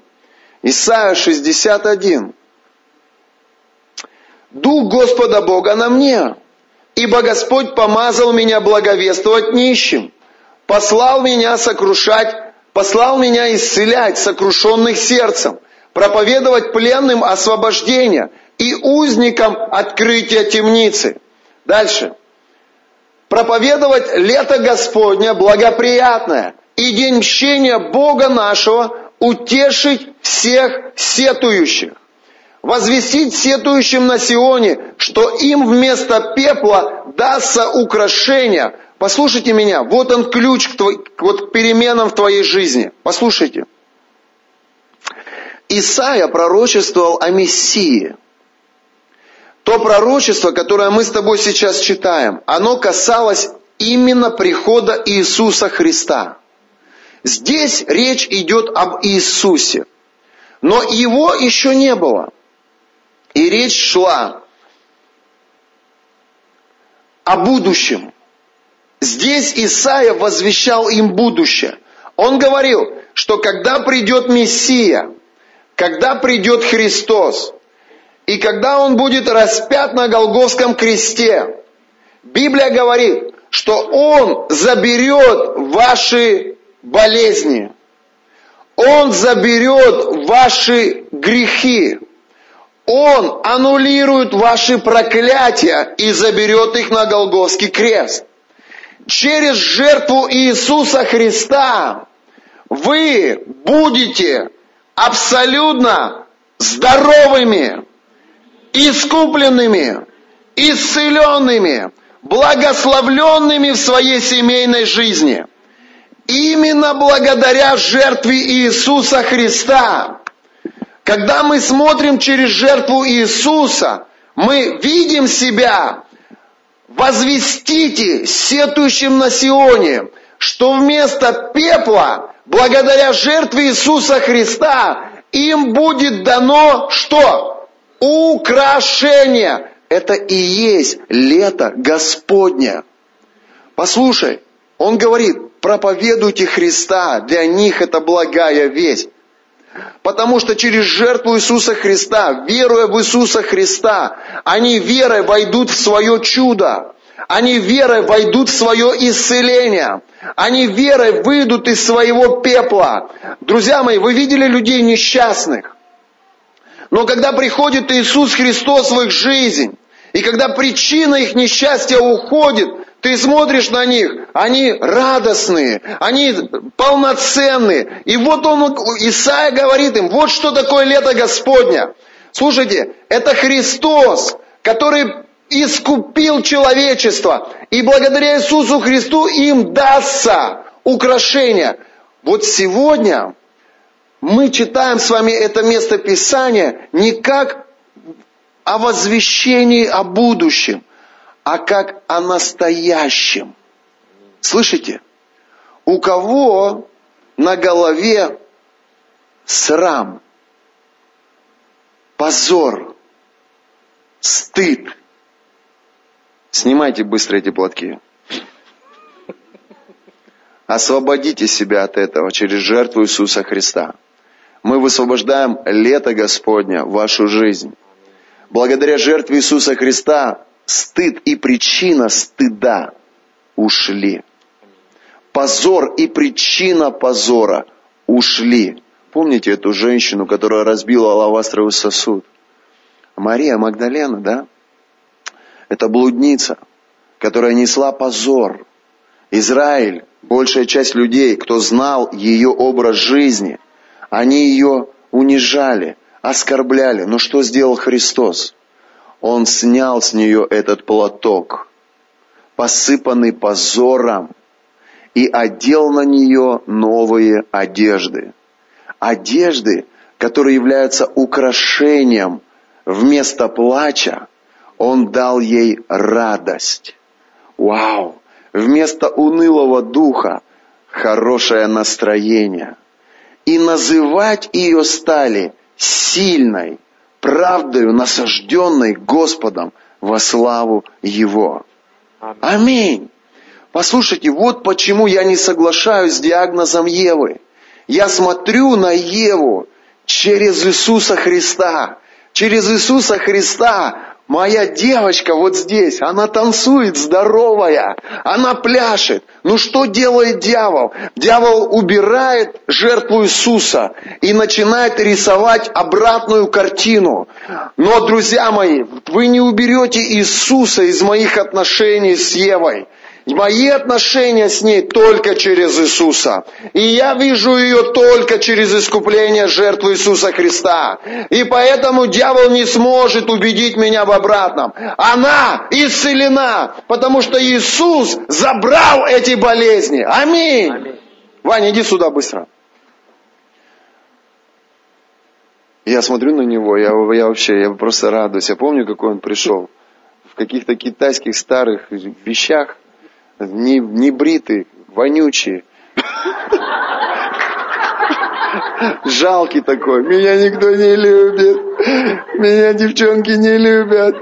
Исайя 61. Дух Господа Бога на мне, ибо Господь помазал меня благовествовать нищим, послал меня сокрушать, послал меня исцелять сокрушенных сердцем, проповедовать пленным освобождение и узникам открытие темницы. Дальше. Проповедовать лето Господня благоприятное и день мщения Бога нашего утешить всех сетующих. Возвестить сетующим на Сионе, что им вместо пепла дастся украшение. Послушайте меня, вот он ключ к, твой, вот к переменам в твоей жизни. Послушайте. Исаия пророчествовал о Мессии. То пророчество, которое мы с тобой сейчас читаем, оно касалось именно прихода Иисуса Христа. Здесь речь идет об Иисусе. Но его еще не было. И речь шла о будущем. Здесь Исаия возвещал им будущее. Он говорил, что когда придет Мессия, когда придет Христос, и когда Он будет распят на Голговском кресте, Библия говорит, что Он заберет ваши болезни. Он заберет ваши грехи. Он аннулирует ваши проклятия и заберет их на Голговский крест. Через жертву Иисуса Христа вы будете абсолютно здоровыми, искупленными, исцеленными, благословленными в своей семейной жизни – Именно благодаря жертве Иисуса Христа. Когда мы смотрим через жертву Иисуса, мы видим себя, возвестите сетующим на Сионе, что вместо пепла, благодаря жертве Иисуса Христа, им будет дано что? Украшение. Это и есть лето Господня. Послушай, он говорит, проповедуйте Христа, для них это благая весть. Потому что через жертву Иисуса Христа, веруя в Иисуса Христа, они верой войдут в свое чудо. Они верой войдут в свое исцеление. Они верой выйдут из своего пепла. Друзья мои, вы видели людей несчастных. Но когда приходит Иисус Христос в их жизнь, и когда причина их несчастья уходит, ты смотришь на них, они радостные, они полноценные. И вот он, Исаия говорит им, вот что такое лето Господня. Слушайте, это Христос, который искупил человечество. И благодаря Иисусу Христу им дастся украшение. Вот сегодня мы читаем с вами это место Писания не как о возвещении о будущем – а как о настоящем. Слышите? У кого на голове срам, позор, стыд. Снимайте быстро эти платки. Освободите себя от этого через жертву Иисуса Христа. Мы высвобождаем лето Господня в вашу жизнь. Благодаря жертве Иисуса Христа стыд и причина стыда ушли. Позор и причина позора ушли. Помните эту женщину, которая разбила алавастровый сосуд? Мария Магдалена, да? Это блудница, которая несла позор. Израиль, большая часть людей, кто знал ее образ жизни, они ее унижали, оскорбляли. Но что сделал Христос? Он снял с нее этот платок, посыпанный позором, и одел на нее новые одежды. Одежды, которые являются украшением вместо плача, Он дал ей радость. Вау! Вместо унылого духа хорошее настроение. И называть ее стали сильной, правдою, насажденной Господом во славу Его. Аминь. Послушайте, вот почему я не соглашаюсь с диагнозом Евы. Я смотрю на Еву через Иисуса Христа. Через Иисуса Христа Моя девочка вот здесь, она танцует здоровая, она пляшет. Ну что делает дьявол? Дьявол убирает жертву Иисуса и начинает рисовать обратную картину. Но, друзья мои, вы не уберете Иисуса из моих отношений с Евой. Мои отношения с ней только через Иисуса. И я вижу ее только через искупление жертвы Иисуса Христа. И поэтому дьявол не сможет убедить меня в обратном. Она исцелена, потому что Иисус забрал эти болезни. Аминь. Аминь. Ваня, иди сюда быстро. Я смотрю на него, я, я вообще, я просто радуюсь. Я помню, какой он пришел. В каких-то китайских старых вещах не, не бритый, вонючий. Жалкий такой. Меня никто не любит. Меня девчонки не любят.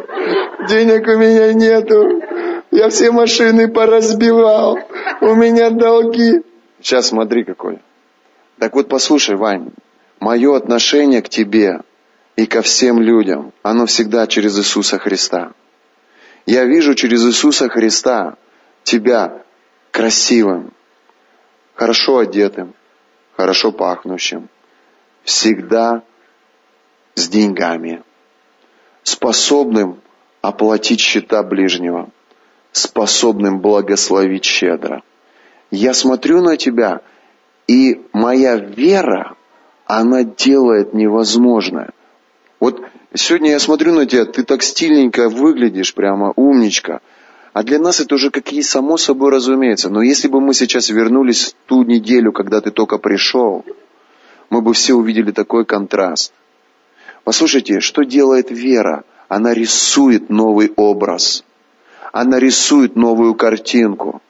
Денег у меня нету. Я все машины поразбивал. У меня долги. Сейчас смотри какой. Так вот послушай, Вань, мое отношение к тебе и ко всем людям, оно всегда через Иисуса Христа. Я вижу через Иисуса Христа тебя красивым, хорошо одетым, хорошо пахнущим, всегда с деньгами, способным оплатить счета ближнего, способным благословить щедро. Я смотрю на тебя, и моя вера, она делает невозможное. Вот сегодня я смотрю на тебя, ты так стильненько выглядишь, прямо умничка – а для нас это уже как и само собой разумеется. Но если бы мы сейчас вернулись в ту неделю, когда ты только пришел, мы бы все увидели такой контраст. Послушайте, что делает вера? Она рисует новый образ. Она рисует новую картинку.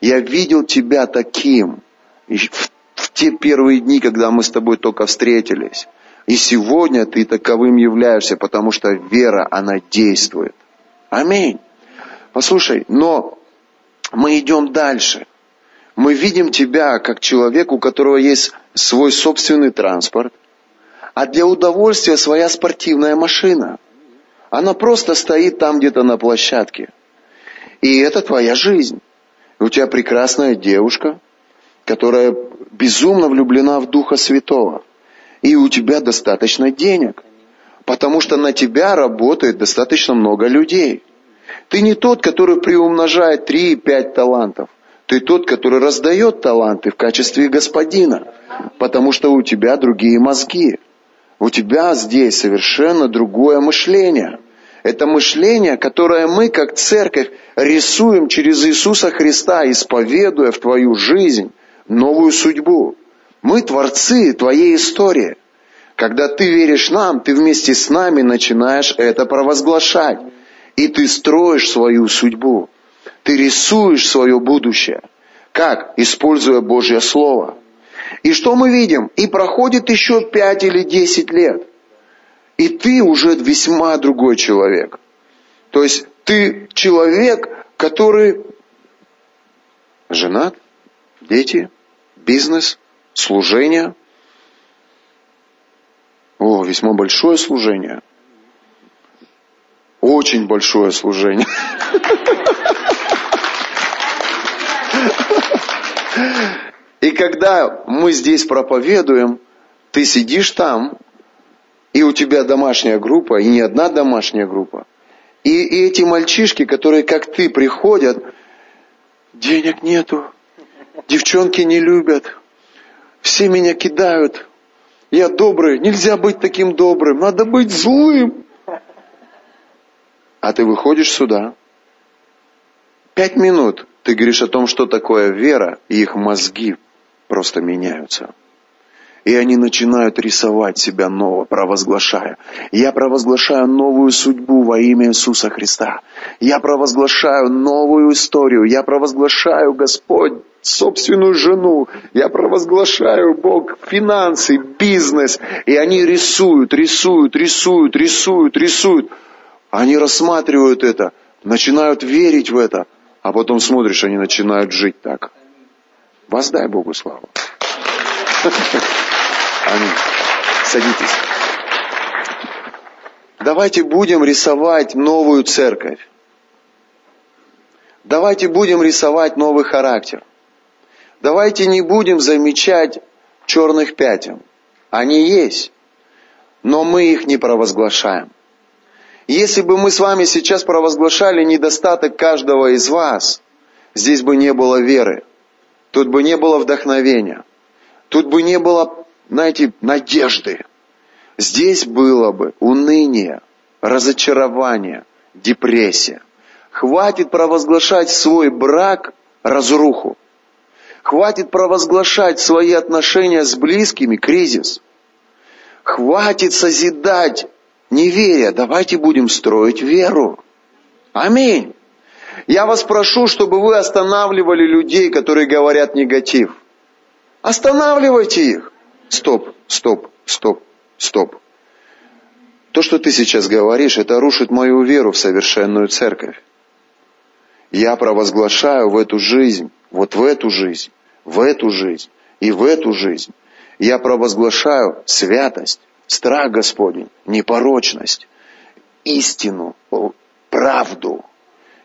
Я видел тебя таким в, те первые дни, когда мы с тобой только встретились. И сегодня ты таковым являешься, потому что вера, она действует. Аминь. Послушай, но мы идем дальше. Мы видим тебя как человек, у которого есть свой собственный транспорт, а для удовольствия своя спортивная машина. Она просто стоит там где-то на площадке. И это твоя жизнь. у тебя прекрасная девушка, которая безумно влюблена в Духа Святого. И у тебя достаточно денег. Потому что на тебя работает достаточно много людей. Ты не тот, который приумножает три и пять талантов. Ты тот, который раздает таланты в качестве господина, потому что у тебя другие мозги. У тебя здесь совершенно другое мышление. Это мышление, которое мы, как церковь, рисуем через Иисуса Христа, исповедуя в твою жизнь новую судьбу. Мы творцы твоей истории. Когда ты веришь нам, ты вместе с нами начинаешь это провозглашать. И ты строишь свою судьбу. Ты рисуешь свое будущее. Как? Используя Божье Слово. И что мы видим? И проходит еще пять или десять лет. И ты уже весьма другой человек. То есть ты человек, который женат, дети, бизнес, служение. О, весьма большое служение – очень большое служение. И когда мы здесь проповедуем, ты сидишь там, и у тебя домашняя группа, и не одна домашняя группа. И, и эти мальчишки, которые как ты приходят, денег нету, девчонки не любят, все меня кидают, я добрый, нельзя быть таким добрым, надо быть злым. А ты выходишь сюда, пять минут ты говоришь о том, что такое вера, и их мозги просто меняются. И они начинают рисовать себя ново, провозглашая. Я провозглашаю новую судьбу во имя Иисуса Христа. Я провозглашаю новую историю. Я провозглашаю, Господь, собственную жену. Я провозглашаю, Бог, финансы, бизнес. И они рисуют, рисуют, рисуют, рисуют, рисуют. Они рассматривают это, начинают верить в это. А потом смотришь, они начинают жить так. Воздай Богу славу. Аминь. Садитесь. Давайте будем рисовать новую церковь. Давайте будем рисовать новый характер. Давайте не будем замечать черных пятен. Они есть, но мы их не провозглашаем. Если бы мы с вами сейчас провозглашали недостаток каждого из вас, здесь бы не было веры, тут бы не было вдохновения, тут бы не было знаете, надежды. Здесь было бы уныние, разочарование, депрессия. Хватит провозглашать свой брак разруху. Хватит провозглашать свои отношения с близкими кризис. Хватит созидать неверие. Давайте будем строить веру. Аминь. Я вас прошу, чтобы вы останавливали людей, которые говорят негатив. Останавливайте их стоп, стоп, стоп, стоп. То, что ты сейчас говоришь, это рушит мою веру в совершенную церковь. Я провозглашаю в эту жизнь, вот в эту жизнь, в эту жизнь и в эту жизнь. Я провозглашаю святость, страх Господень, непорочность, истину, правду.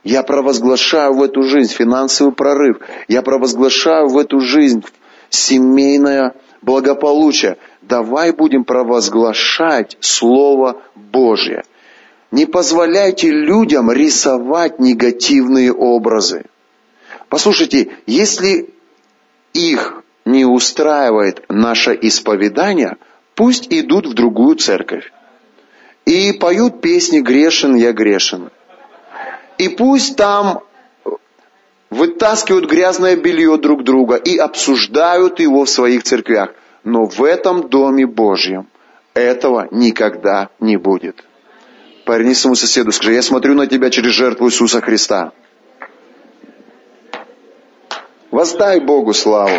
Я провозглашаю в эту жизнь финансовый прорыв. Я провозглашаю в эту жизнь семейное благополучия. Давай будем провозглашать Слово Божье. Не позволяйте людям рисовать негативные образы. Послушайте, если их не устраивает наше исповедание, пусть идут в другую церковь. И поют песни «Грешен, я грешен». И пусть там вытаскивают грязное белье друг друга и обсуждают его в своих церквях. Но в этом Доме Божьем этого никогда не будет. Поверни своему соседу, скажи, я смотрю на тебя через жертву Иисуса Христа. Воздай Богу славу.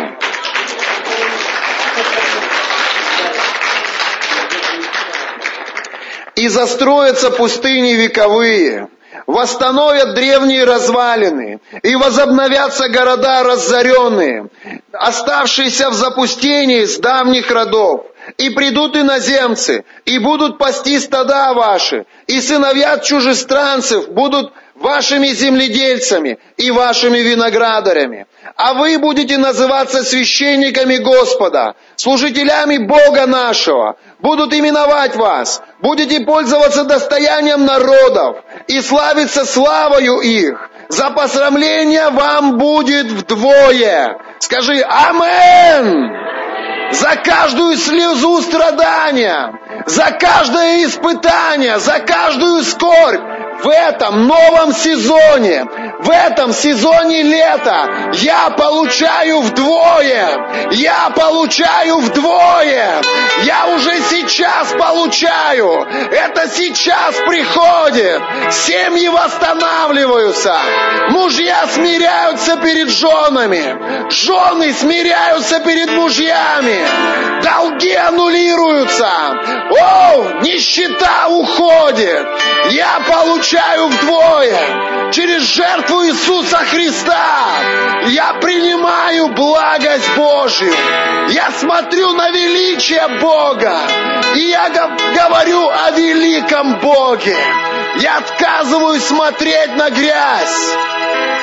И застроятся пустыни вековые, восстановят древние развалины, и возобновятся города разоренные, оставшиеся в запустении с давних родов. И придут иноземцы, и будут пасти стада ваши, и сыновья чужестранцев будут вашими земледельцами и вашими виноградарями. А вы будете называться священниками Господа, служителями Бога нашего. Будут именовать вас, будете пользоваться достоянием народов и славиться славою их. За посрамление вам будет вдвое. Скажи Амен! За каждую слезу страдания, за каждое испытание, за каждую скорбь, в этом новом сезоне, в этом сезоне лета я получаю вдвое, я получаю вдвое, я уже сейчас получаю, это сейчас приходит, семьи восстанавливаются, мужья смиряются перед женами, жены смиряются перед мужьями, долги аннулируются, о, нищета уходит, я получаю получаю вдвое через жертву Иисуса Христа. Я принимаю благость Божию. Я смотрю на величие Бога. И я говорю о великом Боге. Я отказываюсь смотреть на грязь.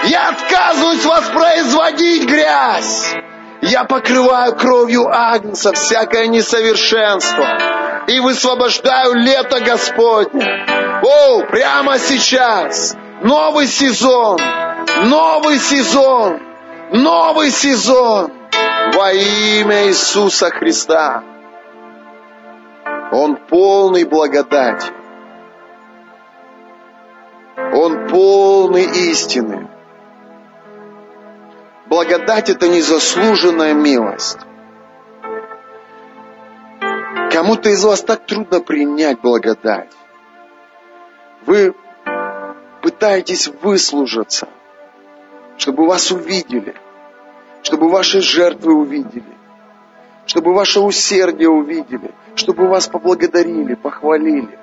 Я отказываюсь воспроизводить грязь. Я покрываю кровью Агнца всякое несовершенство и высвобождаю лето Господне. О, прямо сейчас. Новый сезон. Новый сезон. Новый сезон. Во имя Иисуса Христа. Он полный благодати. Он полный истины. Благодать – это незаслуженная милость. Кому-то из вас так трудно принять благодать. Вы пытаетесь выслужиться, чтобы вас увидели, чтобы ваши жертвы увидели, чтобы ваше усердие увидели, чтобы вас поблагодарили, похвалили.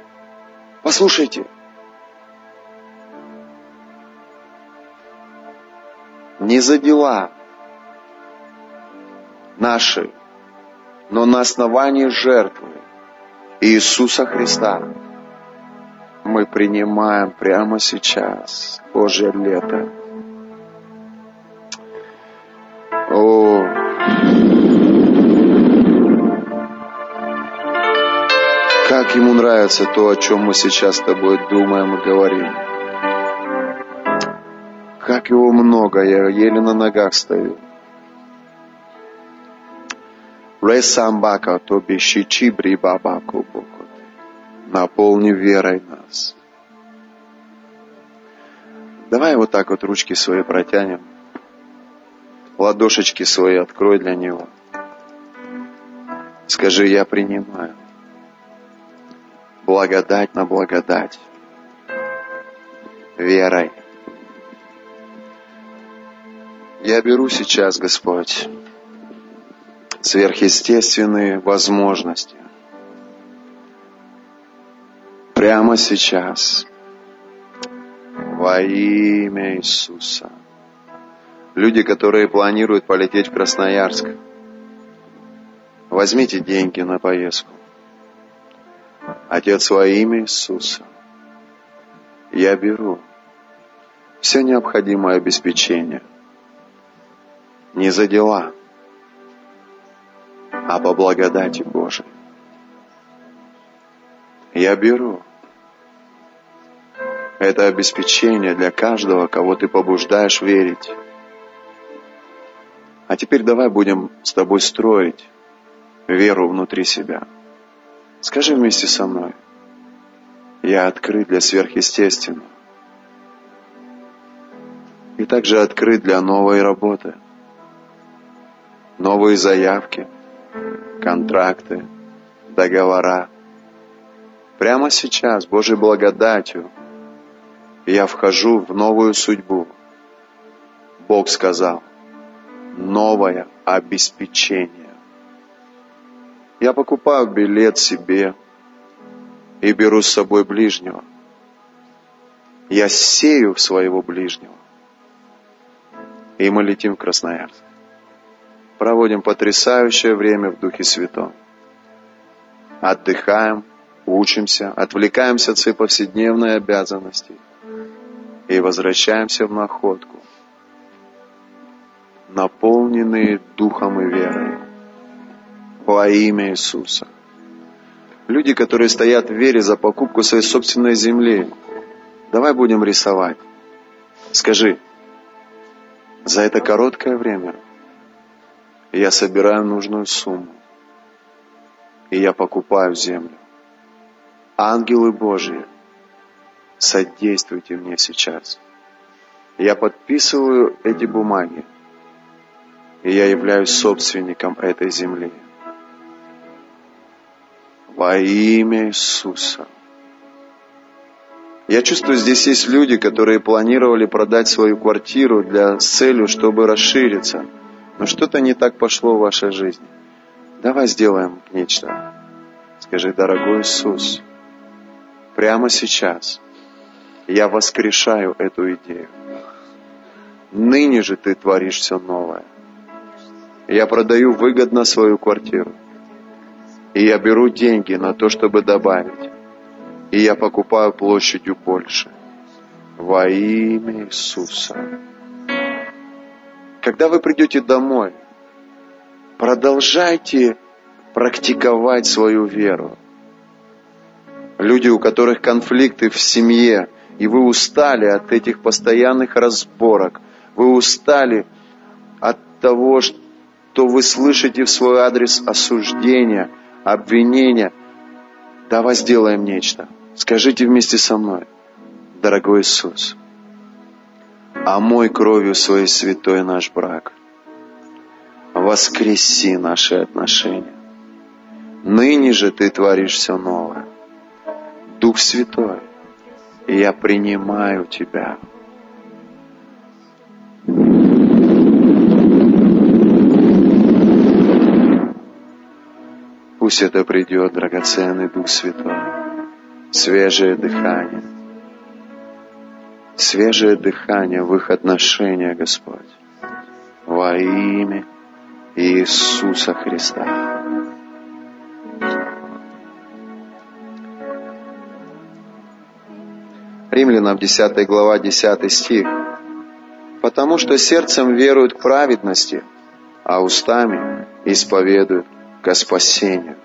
Послушайте, не за дела наши, но на основании жертвы Иисуса Христа мы принимаем прямо сейчас Божье лето. О, как ему нравится то, о чем мы сейчас с тобой думаем и говорим. Как его много, я еле на ногах стою. Ресамбака то бешичи брибабаку Наполни верой нас. Давай вот так вот ручки свои протянем. Ладошечки свои открой для него. Скажи, я принимаю. Благодать на благодать. Верой. Я беру сейчас, Господь, сверхъестественные возможности. Прямо сейчас. Во имя Иисуса. Люди, которые планируют полететь в Красноярск, возьмите деньги на поездку. Отец, во имя Иисуса, я беру все необходимое обеспечение. Не за дела, а по благодати Божией. Я беру это обеспечение для каждого, кого ты побуждаешь верить. А теперь давай будем с тобой строить веру внутри себя. Скажи вместе со мной. Я открыт для сверхъестественного. И также открыт для новой работы. Новые заявки, контракты, договора. Прямо сейчас, Божьей благодатью, я вхожу в новую судьбу. Бог сказал, новое обеспечение. Я покупаю билет себе и беру с собой ближнего. Я сею в своего ближнего. И мы летим в Красноярск. Проводим потрясающее время в Духе Святом. Отдыхаем, учимся, отвлекаемся от своей повседневной обязанности и возвращаемся в находку – наполненные духом и верой. Во имя Иисуса. Люди, которые стоят в вере за покупку своей собственной земли, давай будем рисовать. Скажи, за это короткое время я собираю нужную сумму, и я покупаю землю. Ангелы Божьи, содействуйте мне сейчас. Я подписываю эти бумаги и я являюсь собственником этой земли. Во имя Иисуса. Я чувствую, здесь есть люди, которые планировали продать свою квартиру для, с целью, чтобы расшириться. Но что-то не так пошло в вашей жизни. Давай сделаем нечто. Скажи, дорогой Иисус, прямо сейчас я воскрешаю эту идею. Ныне же ты творишь все новое. Я продаю выгодно свою квартиру. И я беру деньги на то, чтобы добавить. И я покупаю площадью больше. Во имя Иисуса. Когда вы придете домой, продолжайте практиковать свою веру. Люди, у которых конфликты в семье, и вы устали от этих постоянных разборок, вы устали от того, что то вы слышите в свой адрес осуждения, обвинения. Давай сделаем нечто. Скажите вместе со мной, дорогой Иисус, омой кровью своей святой наш брак. Воскреси наши отношения. Ныне же ты творишь все новое. Дух Святой, я принимаю тебя. Пусть это придет, драгоценный Дух Святой, свежее дыхание, свежее дыхание в их отношения, Господь, во имя Иисуса Христа. Римлянам 10 глава 10 стих. «Потому что сердцем веруют к праведности, а устами исповедуют ко спасению.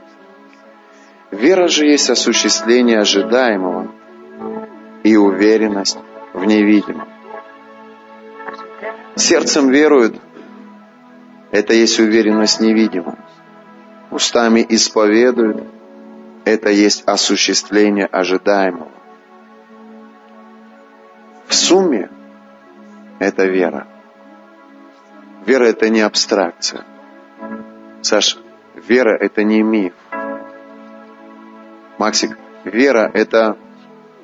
Вера же есть осуществление ожидаемого и уверенность в невидимом. Сердцем веруют, это есть уверенность невидимом. Устами исповедуют, это есть осуществление ожидаемого. В сумме это вера. Вера это не абстракция. Саша, Вера – это не миф. Максик, вера – это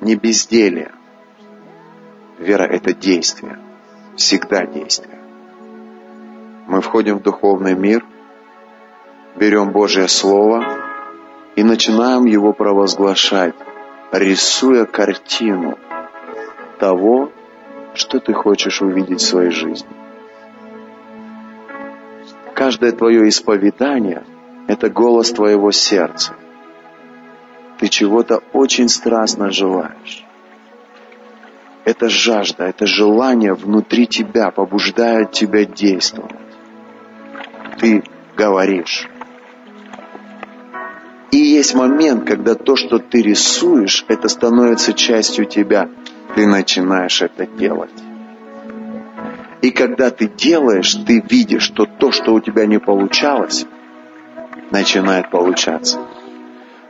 не безделие. Вера – это действие. Всегда действие. Мы входим в духовный мир, берем Божье Слово и начинаем его провозглашать, рисуя картину того, что ты хочешь увидеть в своей жизни. Каждое твое исповедание – это голос твоего сердца. Ты чего-то очень страстно желаешь. Это жажда, это желание внутри тебя побуждает тебя действовать. Ты говоришь. И есть момент, когда то, что ты рисуешь, это становится частью тебя. Ты начинаешь это делать. И когда ты делаешь, ты видишь, что то, что у тебя не получалось, начинает получаться.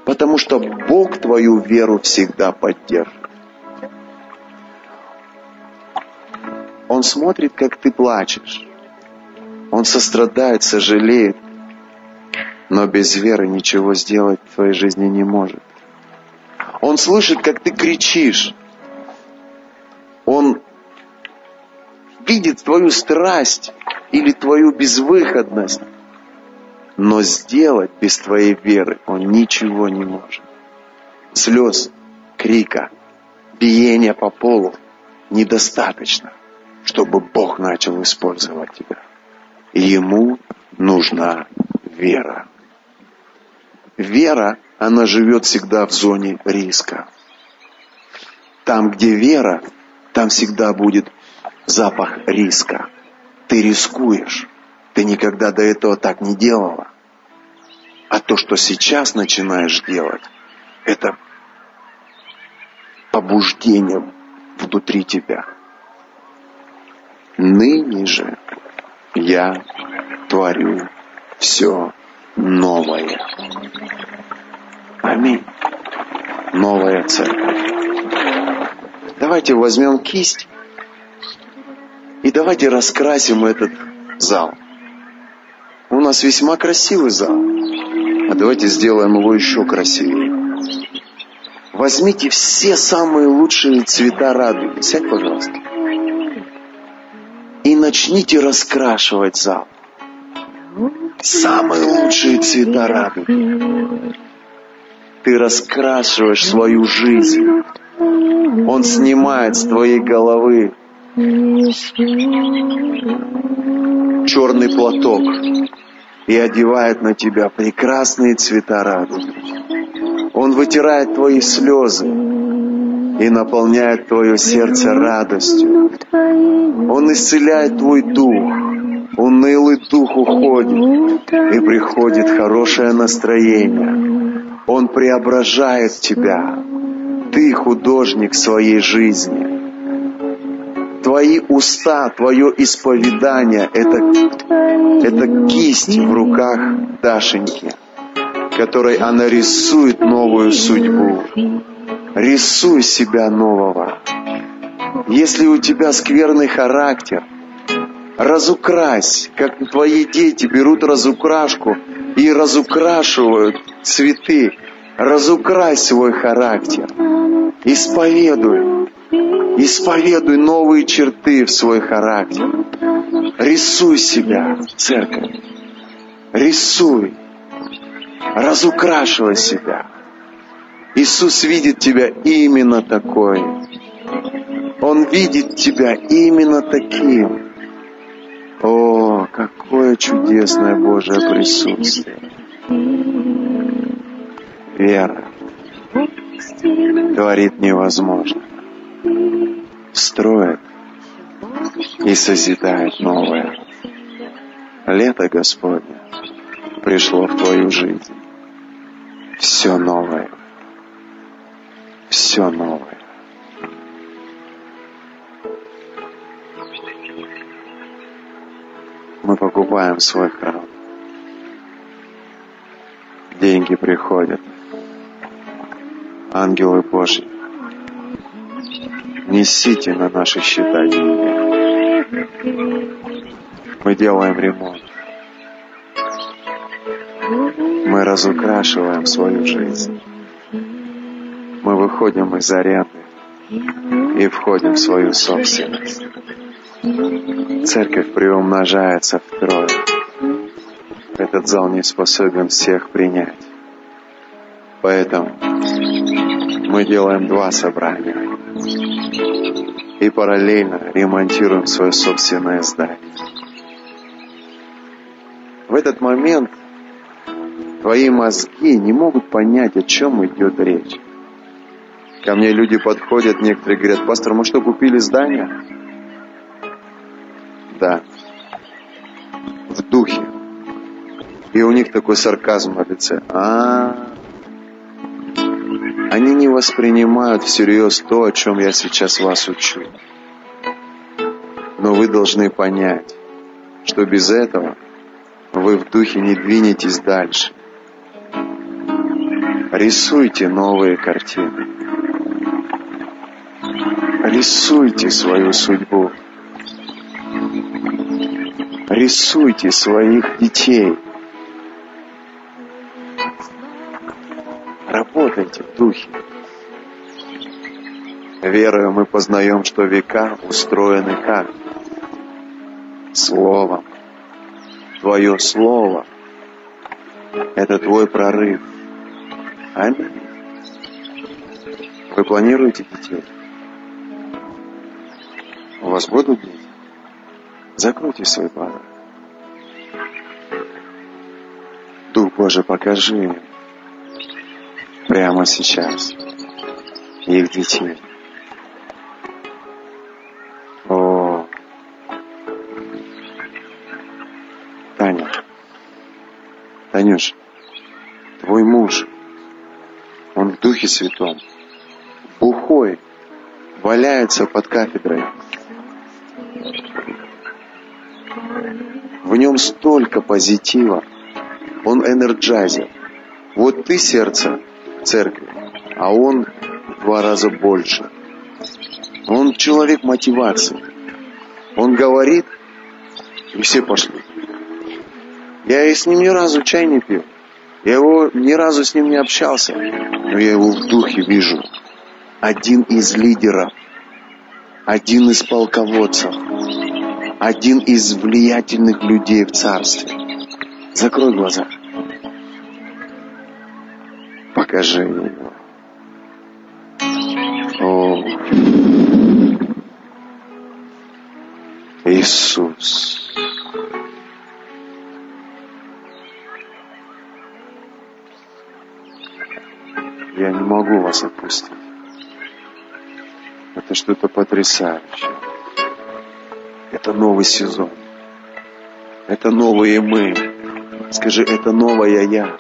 Потому что Бог твою веру всегда поддержит. Смотрит, как ты плачешь. Он сострадает, сожалеет, но без веры ничего сделать в твоей жизни не может. Он слышит, как ты кричишь. Он видит твою страсть или твою безвыходность но сделать без твоей веры он ничего не может. Слез, крика, биения по полу недостаточно, чтобы Бог начал использовать тебя. Ему нужна вера. Вера, она живет всегда в зоне риска. Там, где вера, там всегда будет запах риска. Ты рискуешь. Ты никогда до этого так не делала. А то, что сейчас начинаешь делать, это побуждение внутри тебя. Ныне же я творю все новое. Аминь. Новая церковь. Давайте возьмем кисть и давайте раскрасим этот зал. У нас весьма красивый зал. А давайте сделаем его еще красивее. Возьмите все самые лучшие цвета радуги. Сядь, пожалуйста. И начните раскрашивать зал. Самые лучшие цвета радуги. Ты раскрашиваешь свою жизнь. Он снимает с твоей головы черный платок и одевает на тебя прекрасные цвета радуги. Он вытирает твои слезы и наполняет твое сердце радостью. Он исцеляет твой дух. Унылый дух уходит, и приходит хорошее настроение. Он преображает тебя. Ты художник своей жизни твои уста, твое исповедание, это, это кисть в руках Дашеньки, которой она рисует новую судьбу. Рисуй себя нового. Если у тебя скверный характер, разукрась, как твои дети берут разукрашку и разукрашивают цветы. Разукрась свой характер. Исповедуй. Исповедуй новые черты в свой характер. Рисуй себя, церковь. Рисуй. Разукрашивай себя. Иисус видит тебя именно такой. Он видит тебя именно таким. О, какое чудесное Божье присутствие. Вера творит невозможно. Строит и созидает новое. Лето Господне пришло в твою жизнь. Все новое. Все новое. Мы покупаем свой храм. Деньги приходят. Ангелы Божьи. Несите на наши счета деньги. Мы делаем ремонт. Мы разукрашиваем свою жизнь. Мы выходим из аренды и входим в свою собственность. Церковь приумножается втрое. Этот зал не способен всех принять. Поэтому мы делаем два собрания и параллельно ремонтируем свое собственное здание. В этот момент твои мозги не могут понять, о чем идет речь. Ко мне люди подходят, некоторые говорят, пастор, мы что, купили здание? Да. В духе. И у них такой сарказм на лице. А, они не воспринимают всерьез то, о чем я сейчас вас учу. Но вы должны понять, что без этого вы в духе не двинетесь дальше. Рисуйте новые картины. Рисуйте свою судьбу. Рисуйте своих детей. Работайте в духе. Верою мы познаем, что века устроены как? Словом. Твое слово – это твой прорыв. Аминь. Вы планируете детей? Вас будут дети? Закройте свои глаза. Дух Божий, покажи им прямо сейчас их детей. О, Таня, Танюш, твой муж, он в Духе Святом, бухой, валяется под кафедрой. В нем столько позитива. Он энерджайзер. Вот ты сердце церкви, а он в два раза больше. Он человек мотивации. Он говорит, и все пошли. Я и с ним ни разу чай не пил. Я его ни разу с ним не общался. Но я его в духе вижу. Один из лидеров. Один из полководцев. Один из влиятельных людей в царстве. Закрой глаза. Покажи его. О, Иисус. Я не могу вас отпустить. Это что-то потрясающее. Это новый сезон. Это новые мы. Скажи, это новая я.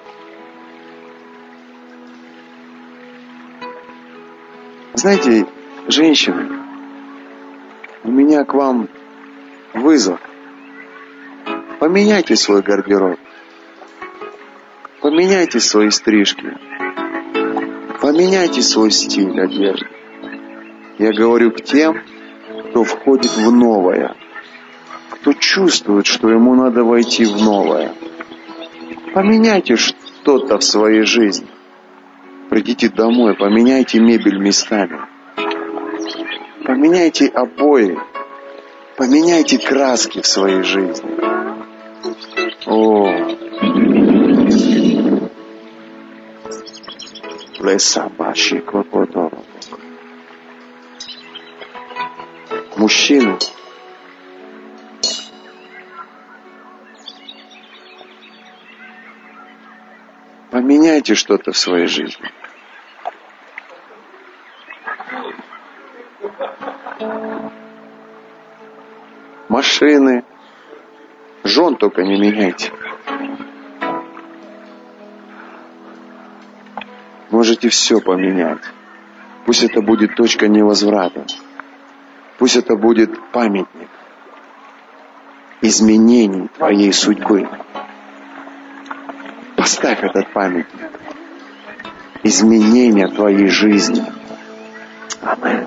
Знаете, женщины, у меня к вам вызов. Поменяйте свой гардероб. Поменяйте свои стрижки. Поменяйте свой стиль одежды. Я говорю к тем, кто входит в новое, кто чувствует, что ему надо войти в новое. Поменяйте что-то в своей жизни. Придите домой, поменяйте мебель местами. Поменяйте обои. Поменяйте краски в своей жизни. О, леса баши Мужчины, поменяйте что-то в своей жизни. Машины, жен только не меняйте. Можете все поменять. Пусть это будет точка невозврата. Пусть это будет памятник изменений твоей судьбы. Поставь этот памятник. Изменения твоей жизни. Аминь.